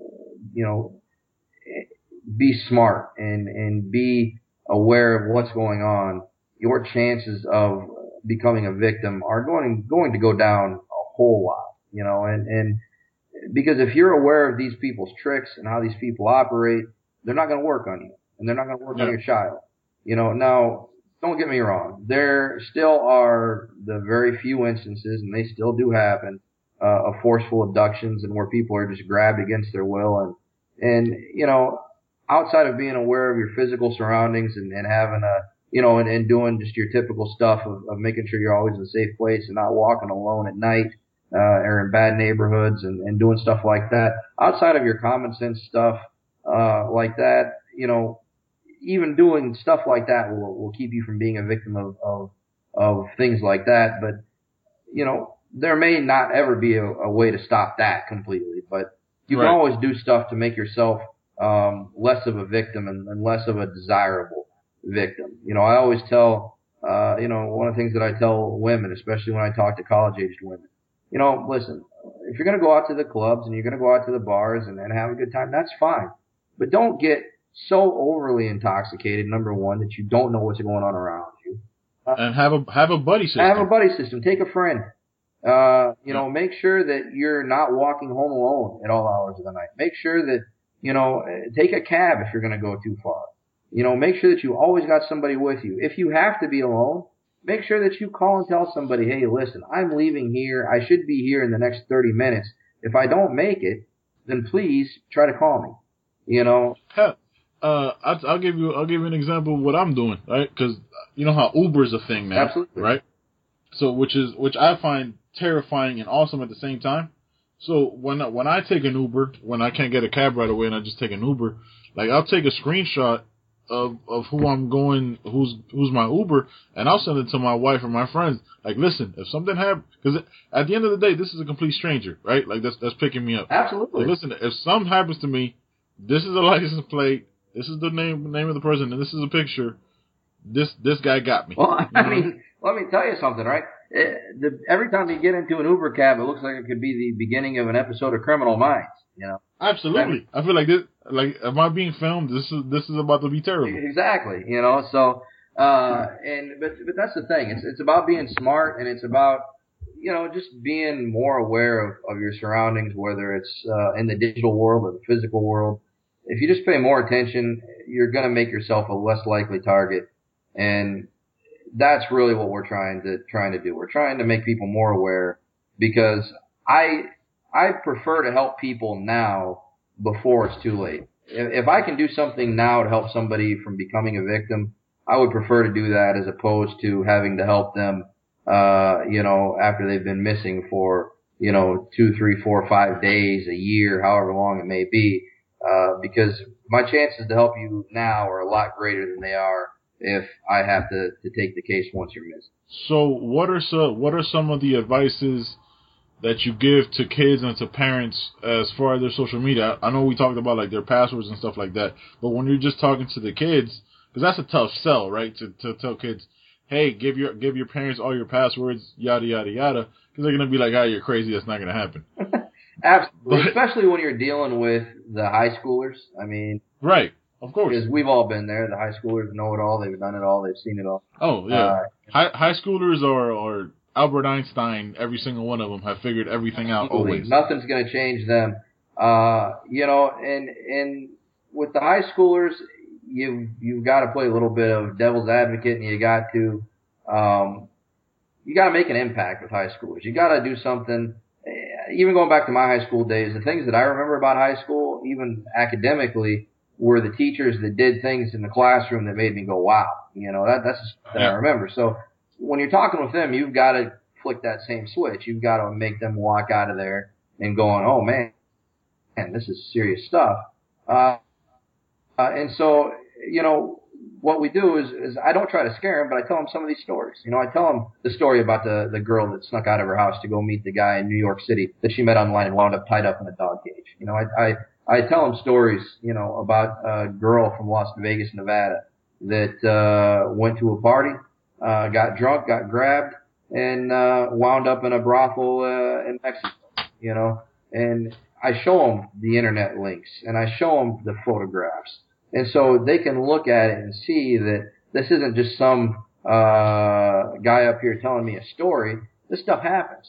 you know be smart and and be aware of what's going on, your chances of becoming a victim are going going to go down a whole lot. You know, and and because if you're aware of these people's tricks and how these people operate, they're not going to work on you, and they're not going to work yeah. on your child. You know, now don't get me wrong. There still are the very few instances, and they still do happen, uh, of forceful abductions and where people are just grabbed against their will. And, and, you know, outside of being aware of your physical surroundings and, and having a, you know, and, and doing just your typical stuff of, of making sure you're always in a safe place and not walking alone at night, uh, or in bad neighborhoods and, and doing stuff like that. Outside of your common sense stuff, uh, like that, you know, even doing stuff like that will, will keep you from being a victim of, of, of things like that. But, you know, there may not ever be a, a way to stop that completely, but you right. can always do stuff to make yourself, um, less of a victim and, and less of a desirable victim. You know, I always tell, uh, you know, one of the things that I tell women, especially when I talk to college aged women, you know, listen, if you're going to go out to the clubs and you're going to go out to the bars and, and have a good time, that's fine. But don't get so overly intoxicated, number one, that you don't know what's going on around you. Uh, and have a have a buddy system. Have a buddy system. Take a friend. Uh, you know, make sure that you're not walking home alone at all hours of the night. Make sure that you know, take a cab if you're going to go too far. You know, make sure that you always got somebody with you. If you have to be alone, make sure that you call and tell somebody, hey, listen, I'm leaving here. I should be here in the next 30 minutes. If I don't make it, then please try to call me. You know, uh, I'll, I'll, give you I'll give you an example of what I'm doing, right? Because you know how Uber is a thing now, Absolutely. right? So which is which I find terrifying and awesome at the same time. So when when I take an Uber, when I can't get a cab right away and I just take an Uber, like I'll take a screenshot of of who I'm going, who's who's my Uber, and I'll send it to my wife or my friends. Like, listen, if something happens, because at the end of the day, this is a complete stranger, right? Like that's that's picking me up. Absolutely. Like, listen, if something happens to me, this is a license plate. This is the name name of the person, and this is a picture. This this guy got me. Well, I know? mean, let me tell you something, right? It, eh, the, every time you get into an Uber cab, it looks like it could be the beginning of an episode of Criminal Minds. You know. Absolutely. I, mean, I feel like this. Like, am I being filmed? This is this is about to be terrible. Exactly. You know. So, uh, and but but that's the thing. It's it's about being smart, and it's about you know just being more aware of, of your surroundings, whether it's uh, in the digital world or the physical world if you just pay more attention, you're going to make yourself a less likely target. And that's really what we're trying to, trying to do. We're trying to make people more aware because I, I prefer to help people now before it's too late. If, I can do something now to help somebody from becoming a victim, I would prefer to do that as opposed to having to help them, uh, you know, after they've been missing for, you know, two, three, four, five days, a year, however long it may be uh, because my chances to help you now are a lot greater than they are if I have to, to take the case once you're missing. So what are some what are some of the advices that you give to kids and to parents as far as their social media? I know we talked about like their passwords and stuff like that, but when you're just talking to the kids, because that's a tough sell, right? To to tell kids, hey, give your give your parents all your passwords, yada yada yada, because they're gonna be like, ah, oh, you're crazy. That's not gonna happen. Absolutely, but, especially when you're dealing with the high schoolers. I mean, right, of course, because we've all been there. The high schoolers know it all. They've done it all. They've seen it all. Oh yeah, uh, high high schoolers are are Albert Einstein. Every single one of them have figured everything out. Always, nothing's going to change them. Uh, you know, and and with the high schoolers, you you've got to play a little bit of devil's advocate, and you got to um, you got to make an impact with high schoolers. You got to do something. Even going back to my high school days, the things that I remember about high school, even academically, were the teachers that did things in the classroom that made me go, "Wow!" You know, that that's what I remember. So when you're talking with them, you've got to flick that same switch. You've got to make them walk out of there and going, "Oh man, man, this is serious stuff." Uh, uh, and so, you know, what we do is, is I don't try to scare them, but I tell them some of these stories. You know, I tell them the story about the the girl that snuck out of her house to go meet the guy in New York City that she met online and wound up tied up in a dog cage. You know, I I, I tell them stories, you know, about a girl from Las Vegas, Nevada that uh, went to a party, uh, got drunk, got grabbed, and uh, wound up in a brothel uh, in Mexico. You know, and I show them the internet links and I show them the photographs. And so they can look at it and see that this isn't just some uh, guy up here telling me a story. This stuff happens.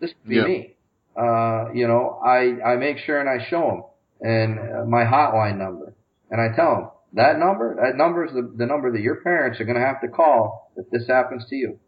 This could be Yeah. me. Uh, you know, I, I make sure and I show them and my hotline number and I tell them that number, that number is the, the number that your parents are going to have to call if this happens to you.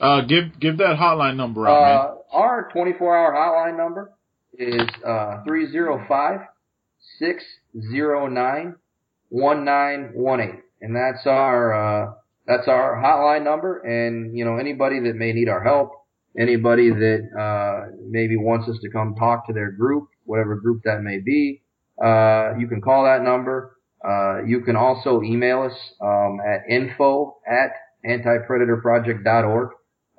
Uh, give give that hotline number out, man. Uh, our 24 hour hotline number is, uh, 305-609-1918. And that's our, uh, that's our hotline number. And, you know, anybody that may need our help, anybody that, uh, maybe wants us to come talk to their group, whatever group that may be, uh, you can call that number. Uh, you can also email us, um, at info at antipredatorproject.org.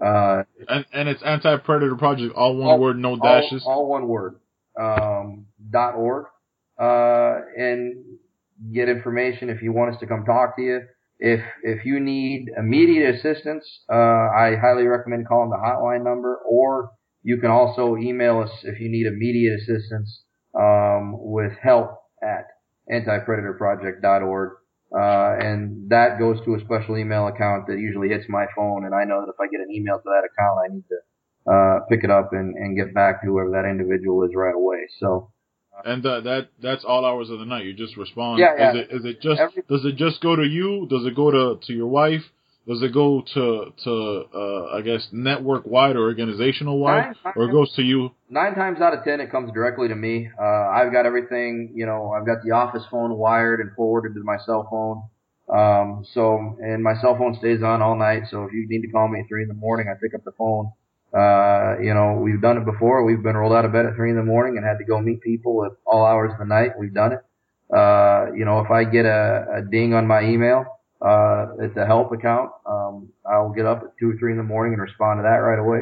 Uh, And and it's anti predator project, all one all- word, no all- dashes. All, one word. Um, dot org. Uh, and get information if you want us to come talk to you. If if you need immediate assistance, uh, I highly recommend calling the hotline number, or you can also email us if you need immediate assistance um, with help at antipredatorproject.org. Uh, and that goes to a special email account that usually hits my phone, and I know that if I get an email to that account, I need to uh, pick it up and, and get back to whoever that individual is right away. So, And uh, that that's all hours of the night. You just respond. Yeah, yeah. Is it is it just Every- does it just go to you? Does it go to to your wife? Does it go to to uh, I guess network wide or organizational wide, or it goes to you? nine times out of ten, it comes directly to me. Uh, I've got everything, you know, I've got the office phone wired and forwarded to my cell phone. Um, so, and my cell phone stays on all night. So if you need to call me at three in the morning, I pick up the phone. Uh, you know, we've done it before. We've been rolled out of bed at three in the morning and had to go meet people at all hours of the night. We've done it. Uh, you know, if I get a, a ding on my email, uh, it's a help account. Um, I'll get up at two or three in the morning and respond to that right away.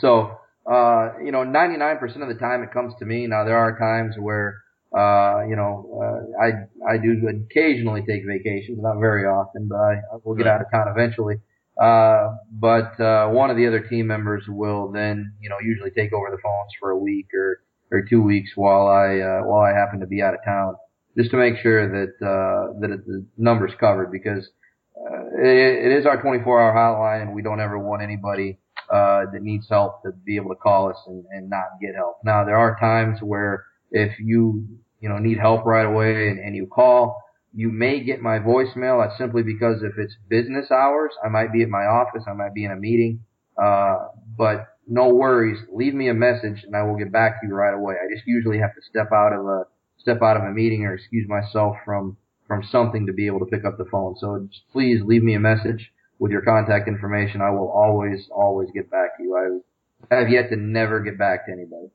So, uh, you know, 99% of the time it comes to me. Now there are times where, uh, you know, uh, I, I do occasionally take vacations, not very often, but I, I will get out of town eventually. Uh, but, uh, one of the other team members will then, you know, usually take over the phones for a week or, or two weeks while I, uh, while I happen to be out of town just to make sure that, uh, that it, the number's covered because, uh, it, it is our 24 hour hotline and we don't ever want anybody, uh, that needs help to be able to call us and, and not get help. Now there are times where if you, you know, need help right away and, and you call, you may get my voicemail. That's simply because if it's business hours, I might be at my office, I might be in a meeting. Uh, but no worries. Leave me a message and I will get back to you right away. I just usually have to step out of a, step out of a meeting or excuse myself from, from something to be able to pick up the phone. So just please leave me a message with your contact information. I will always, always get back to you. I have yet to never get back to anybody,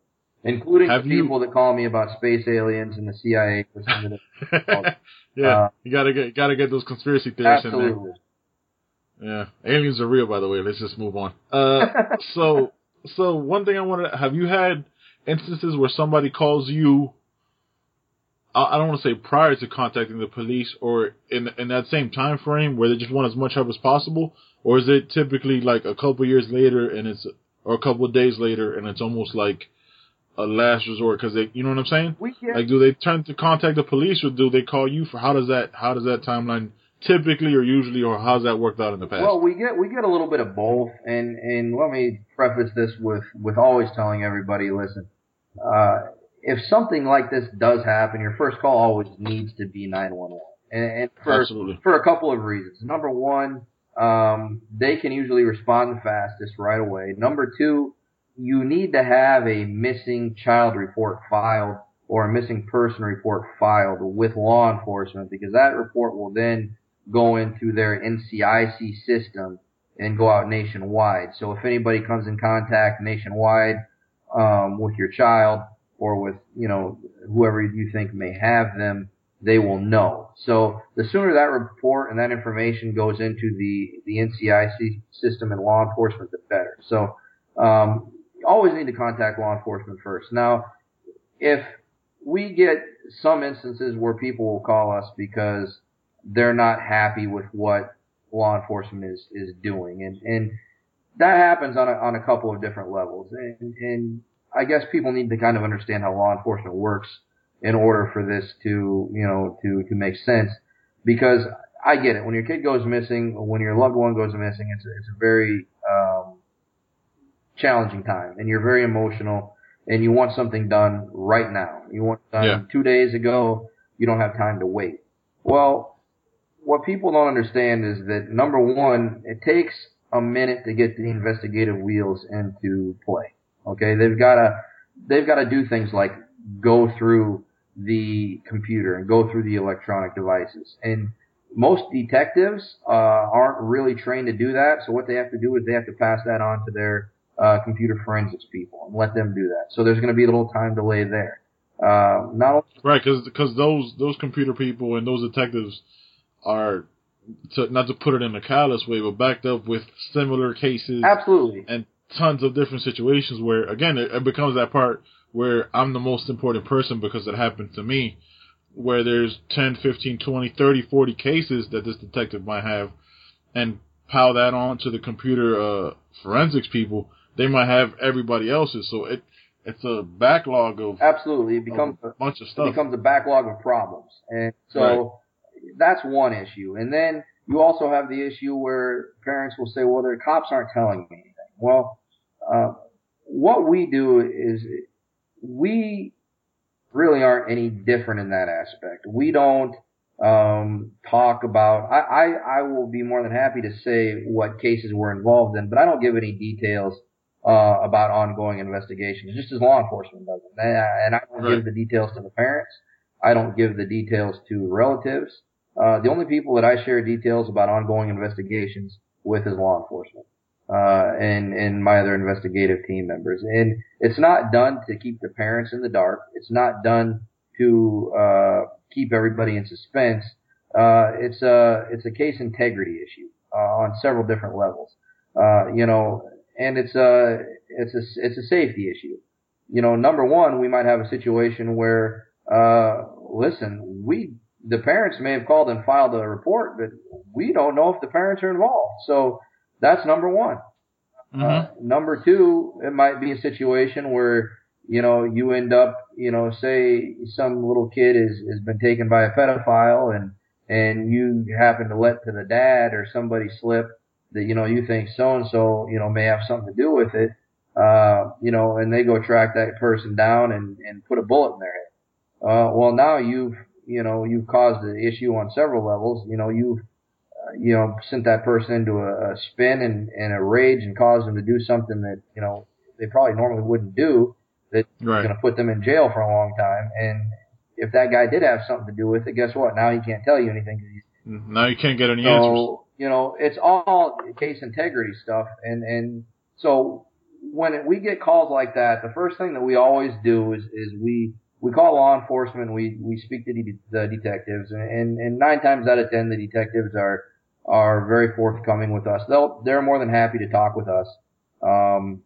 including Have the you- people that call me about space aliens and the CIA. Listen to the- yeah, Uh, you gotta get gotta get those conspiracy theories in there. Yeah, aliens are real, by the way. Let's just move on. Uh, so so one thing I wanted, to, have you had instances where somebody calls you? I I don't want to say prior to contacting the police, or in in that same time frame where they just want as much help as possible, or is it typically like a couple years later and it's or a couple of days later and it's almost like a last resort because they, you know what I'm saying? We get Like, do they turn to contact the police or do they call you for? How does that how does that timeline typically or usually or how's that worked out in the past? Well, we get we get a little bit of both, and and let me preface this with with always telling everybody, listen, uh, if something like this does happen, your first call always needs to be 911. And, and for, Absolutely. for a couple of reasons. Number one, um, they can usually respond the fastest right away. Number two, you need to have a missing child report filed or a missing person report filed with law enforcement because that report will then go into their NCIC system and go out nationwide. So if anybody comes in contact nationwide um, with your child or with you know whoever you think may have them, they will know. So the sooner that report and that information goes into the the NCIC system and law enforcement, the better. So um, always need to contact law enforcement first. Now, if we get some instances where people will call us because they're not happy with what law enforcement is is doing, and and that happens on a on a couple of different levels, and and I guess people need to kind of understand how law enforcement works in order for this to you know to to make sense, because I get it when your kid goes missing, when your loved one goes missing, it's a, it's a very um, challenging time, and you're very emotional, and you want something done right now. You want it done Yeah. two days ago. You don't have time to wait. Well, what people don't understand is that number one, it takes a minute to get the investigative wheels into play. Okay, they've got to they've got to do things like go through the computer and go through the electronic devices. And most detectives uh, aren't really trained to do that. So what they have to do is they have to pass that on to their uh, computer forensics people and let them do that. So there's going to be a little time delay there. Uh, not only Right, because those those computer people and those detectives are to, not to put it in a callous way, but backed up with similar cases absolutely and tons of different situations where again it, it becomes that part where I'm the most important person because it happened to me where there's 10, 15, 20, 30, 40 cases that this detective might have and pile that on to the computer uh, forensics people, they might have everybody else's. So it it's a backlog of, absolutely it becomes a bunch of it stuff. becomes a backlog of problems. And so that's one issue. And then you also have the issue where parents will say, well, the cops aren't telling me. Well, uh, what we do is we really aren't any different in that aspect. We don't um, talk about. I, I I will be more than happy to say what cases we're involved in, but I don't give any details uh, about ongoing investigations, just as law enforcement doesn't. And I- and I don't Right. give the details to the parents. I don't give the details to relatives. Uh, the only people that I share details about ongoing investigations with is law enforcement uh, and and my other investigative team members. And it's not done to keep the parents in the dark. It's not done to uh, keep everybody in suspense. Uh, it's a it's a case integrity issue uh, on several different levels. Uh, you know, and it's a it's a it's a safety issue. You know, number one, we might have a situation where uh, listen, we the parents may have called and filed a report, but we don't know if the parents are involved. So that's number one. Mhm. Uh, number two, it might be a situation where, you know, you end up, you know, say some little kid is, has been taken by a pedophile and, and you happen to let to the dad or somebody slip that, you know, you think so and so, you know, may have something to do with it. Uh, you know, and they go track that person down and, and put a bullet in their head. Uh, well, now you've, you know, you've caused an issue on several levels. You know, you've, uh, you know, sent that person into a, a spin and, and a rage and caused them to do something that, you know, they probably normally wouldn't do that's Right. going to put them in jail for a long time. And if that guy did have something to do with it, guess what? Now he can't tell you anything 'cause he's mm-hmm. Now you can't get any answers. so, you know, it's all case integrity stuff. And, and so when it, we get calls like that, the first thing that we always do is, is we, we call law enforcement, we, we speak to the, the detectives and, and, and nine times out of ten, the detectives are, are very forthcoming with us. They'll, they're more than happy to talk with us, um,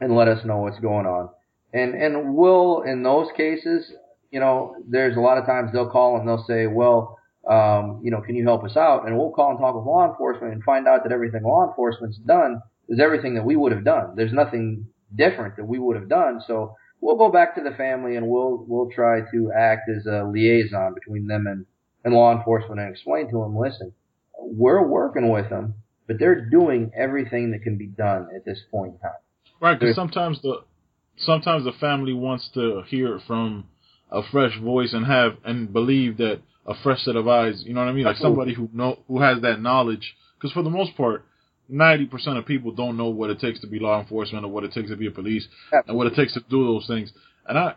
and let us know what's going on. And, and we'll, in those cases, you know, there's a lot of times they'll call and they'll say, well, um, you know, can you help us out? And we'll call and talk with law enforcement and find out that everything law enforcement's done is everything that we would have done. There's nothing different that we would have done. So we'll go back to the family and we'll, we'll try to act as a liaison between them and, and law enforcement and explain to them, listen, we're working with them, but they're doing everything that can be done at this point in time. Right, because sometimes the sometimes the family wants to hear it from a fresh voice and have and believe that a fresh set of eyes. You know what I mean? Like somebody who know who has that knowledge. Because for the most part, ninety percent of people don't know what it takes to be law enforcement or what it takes to be a police Absolutely. and what it takes to do those things. And I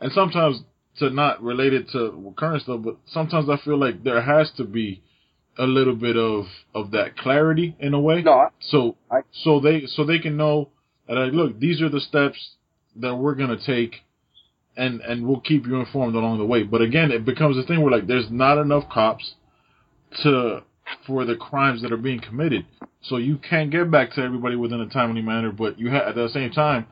and sometimes to not relate it to current stuff, but sometimes I feel like there has to be a little bit of of that clarity in a way. No, so I, so they so they can know that like, look, these are the steps that we're gonna take, and and we'll keep you informed along the way. But again, it becomes a thing where like there's not enough cops to for the crimes that are being committed, so you can't get back to everybody within a timely manner. But you have at the same time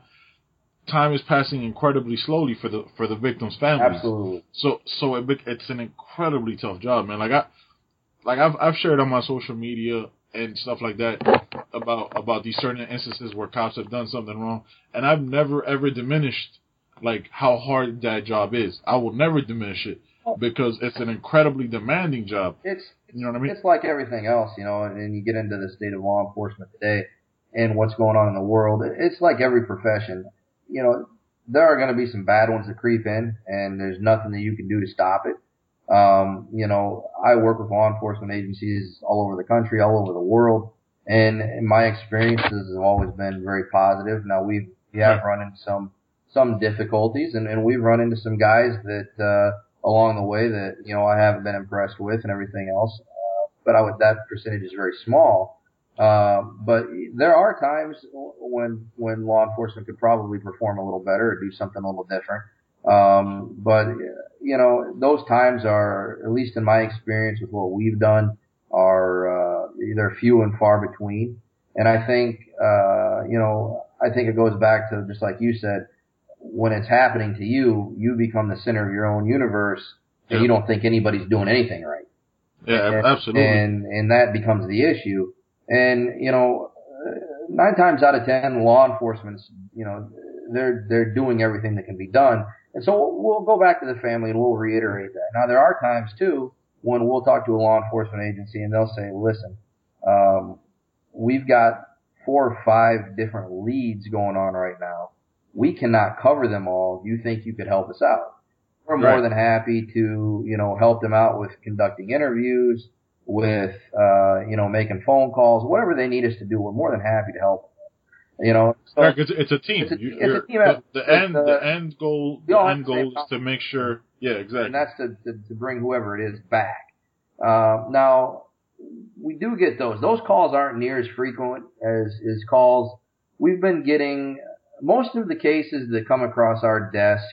time is passing incredibly slowly for the for the victims' families. Absolutely. So so it, it's an incredibly tough job, man. Like I like I've I've shared on my social media and stuff like that about about these certain instances where cops have done something wrong, and I've never ever diminished like how hard that job is. I will never diminish it oh. because it's an incredibly demanding job. It's you know what I mean. It's like everything else, you know, and, and you get into the state of law enforcement today and what's going on in the world. It's like every profession you know, there are going to be some bad ones that creep in, and there's nothing that you can do to stop it. Um, you know, I work with law enforcement agencies all over the country, all over the world, and my experiences have always been very positive. Now we've we have run into some some difficulties, and, and we've run into some guys that uh, along the way that you know I haven't been impressed with and everything else. Uh, but I would that percentage is very small. Um, but there are times when when law enforcement could probably perform a little better or do something a little different. Um, but you know, those times are, at least in my experience with what we've done, are uh, they're few and far between. And I think uh, you know, I think it goes back to just like you said, when it's happening to you, you become the center of your own universe, and yeah. you don't think anybody's doing anything right. Yeah, and, absolutely. And and that becomes the issue. And, you know, nine times out of ten, law enforcement's, you know, they're, they're doing everything that can be done. And so we'll go back to the family and we'll reiterate that. Now there are times too when we'll talk to a law enforcement agency and they'll say, listen, um, we've got four or five different leads going on right now. We cannot cover them all. Do you think you could help us out? We're more right. than happy to, you know, help them out with conducting interviews, with uh, you know making phone calls, whatever they need us to do. We're more than happy to help. You know, so it's, it's, a team. It's a, you, it's a team the, the end, the, the end goal, the end goal is to make sure. Yeah, exactly. And that's to, to, to bring whoever it is back. Uh, now, we do get those. Those calls aren't near as frequent as as calls we've been getting. Most of the cases that come across our desk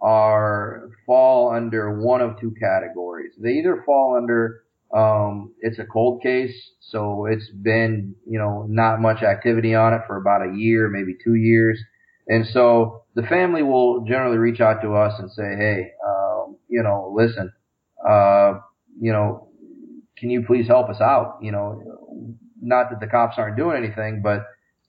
are fall under one of two categories. They either fall under um, it's a cold case, so it's been, you know, not much activity on it for about a year, maybe two years. And so the family will generally reach out to us and say, Hey, um, you know, listen, uh, you know, can you please help us out? You know, not that the cops aren't doing anything, but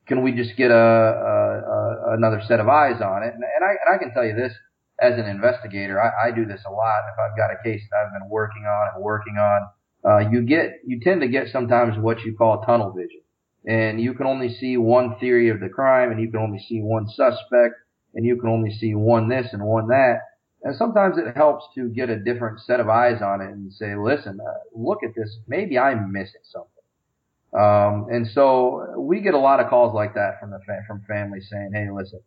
can we just get a, a, a another set of eyes on it? And, and I, and I can tell you this as an investigator, I, I do this a lot. If I've got a case that I've been working on and working on, uh, you get, you tend to get sometimes what you call tunnel vision. And you can only see one theory of the crime and you can only see one suspect and you can only see one this and one that. And sometimes it helps to get a different set of eyes on it and say, listen, uh, look at this. Maybe I'm missing something. Um, and so we get a lot of calls like that from the fa- from families saying, "Hey, listen,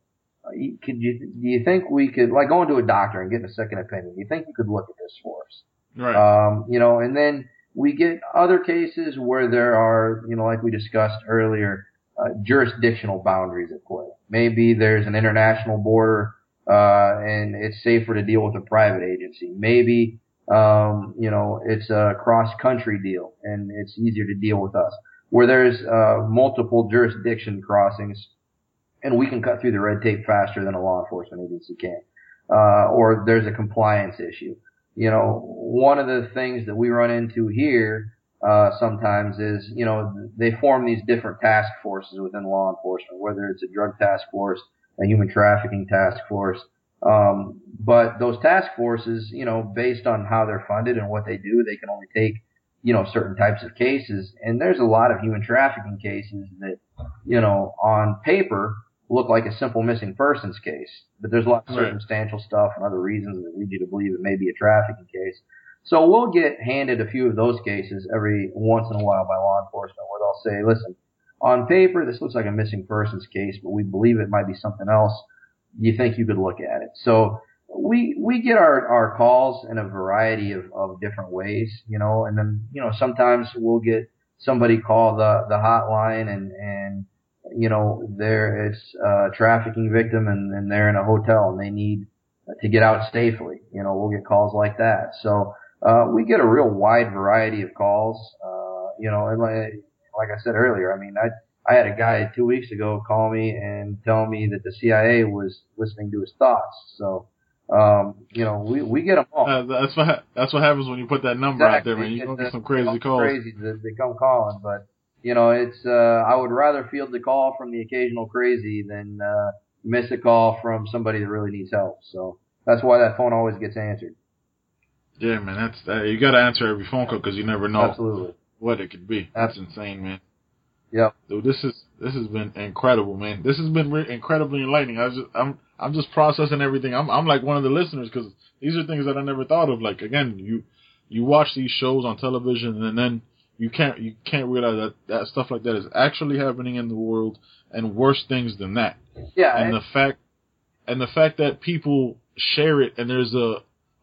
uh, could you do you think we could like going to a doctor and getting a second opinion? Do you think you could look at this for us?" Right. Um, you know, and then we get other cases where there are, you know, like we discussed earlier, uh, jurisdictional boundaries at play. Maybe there's an international border, uh, and it's safer to deal with a private agency. Maybe, um, you know, it's a cross country deal and it's easier to deal with us. Where there's, uh, multiple jurisdiction crossings and we can cut through the red tape faster than a law enforcement agency can. Uh, or there's a compliance issue you know, one of the things that we run into here uh, sometimes is, you know, they form these different task forces within law enforcement, whether it's a drug task force, a human trafficking task force. Um, but those task forces, you know, based on how they're funded and what they do, they can only take, you know, certain types of cases. And there's a lot of human trafficking cases that, you know, on paper look like a simple missing persons case, but there's a lot of Right. circumstantial stuff and other reasons that lead you to believe it may be a trafficking case. So we'll get handed a few of those cases every once in a while by law enforcement where they'll say, listen, on paper, this looks like a missing persons case, but we believe it might be something else. You think you could look at it. So we, we get our, our calls in a variety of, of different ways, you know, and then, you know, sometimes we'll get somebody call the, the hotline and, and, you know, there it's a trafficking victim and, and they're in a hotel and they need to get out safely. You know, we'll get calls like that. So, uh, we get a real wide variety of calls. Uh, you know, and like, like I said earlier, I mean, I, I had a guy two weeks ago call me and tell me that the CIA was listening to his thoughts. So, um, you know, we, we get them all. Uh, that's what that's what happens when you put that number out there, man. You're gonna get some crazy calls. Crazy they come calling, but you know, it's uh, I would rather field the call from the occasional crazy than uh, miss a call from somebody that really needs help. So that's why that phone always gets answered. Yeah, man. That's that, you got to answer every phone call because you never know Absolutely. what it could be. That's insane, man. Yep. Dude, this is this has been incredible, man. This has been re- incredibly enlightening. I was just, I'm I'm just processing everything. I'm I'm like one of the listeners because these are things that I never thought of. Like again, you you watch these shows on television and then you can't you can't realize that that stuff like that is actually happening in the world and worse things than that. Yeah. and the fact and the fact that people share it and there's a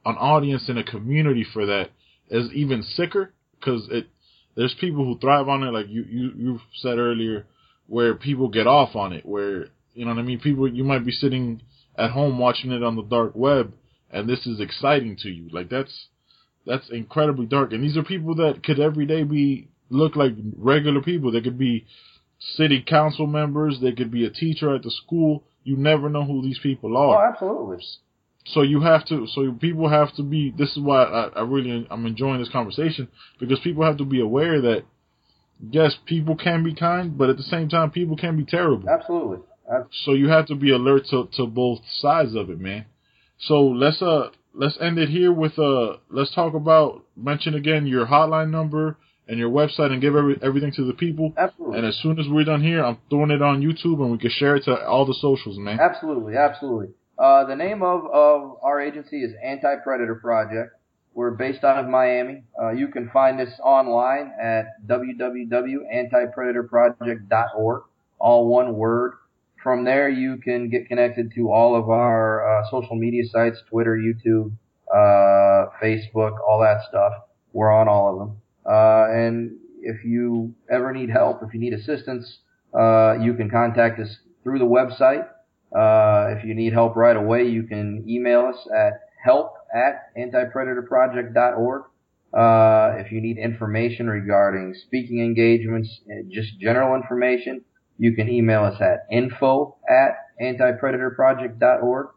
an audience and a community for that is even sicker because it there's people who thrive on it like you you you said earlier where people get off on it where you know what I mean people you might be sitting at home watching it on the dark web and this is exciting to you like that's that's incredibly dark. And these are people that could every day be look like regular people. They could be city council members. They could be a teacher at the school. You never know who these people oh, are absolutely. so you have to so people have to be this is why I, I really I'm enjoying this conversation because people have to be aware that yes people can be kind but at the same time people can be terrible. Absolutely. Ab- so you have to be alert to, to both sides of it man. So let's uh let's end it here with uh let's talk about mention again your hotline number and your website and give every, everything to the people Absolutely. and as soon as we're done here I'm throwing it on YouTube and we can share it to all the socials man Absolutely, absolutely. Uh, the name of, of our agency is Anti Predator Project. We're based out of Miami. Uh, you can find us online at www.antipredatorproject.org, all one word. From there, you can get connected to all of our uh, social media sites Twitter, YouTube, uh, Facebook, all that stuff. We're on all of them. Uh, and if you ever need help, if you need assistance, uh, you can contact us through the website. Uh, if you need help right away, you can email us at help at antipredatorproject.org. Uh, if you need information regarding speaking engagements, uh, just general information, you can email us at info at antipredatorproject.org.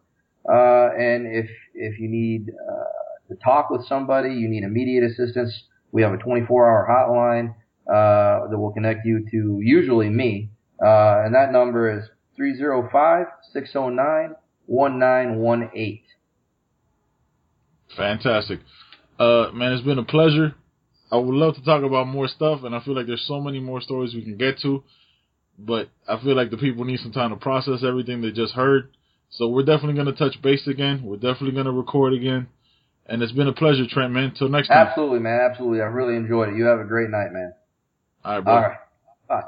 Uh, and if, if you need, uh, to talk with somebody, you need immediate assistance, we have a 24 hour hotline, uh, that will connect you to usually me. Uh, and that number is 305-609-1918. Fantastic. Uh, man, it's been a pleasure. I would love to talk about more stuff, and I feel like there's so many more stories we can get to. But I feel like the people need some time to process everything they just heard. So we're definitely going to touch base again. We're definitely going to record again. And it's been a pleasure, Trent, man. Till next time. Absolutely, man. Absolutely. I really enjoyed it. You have a great night, man. All right, bro. All right. Bye.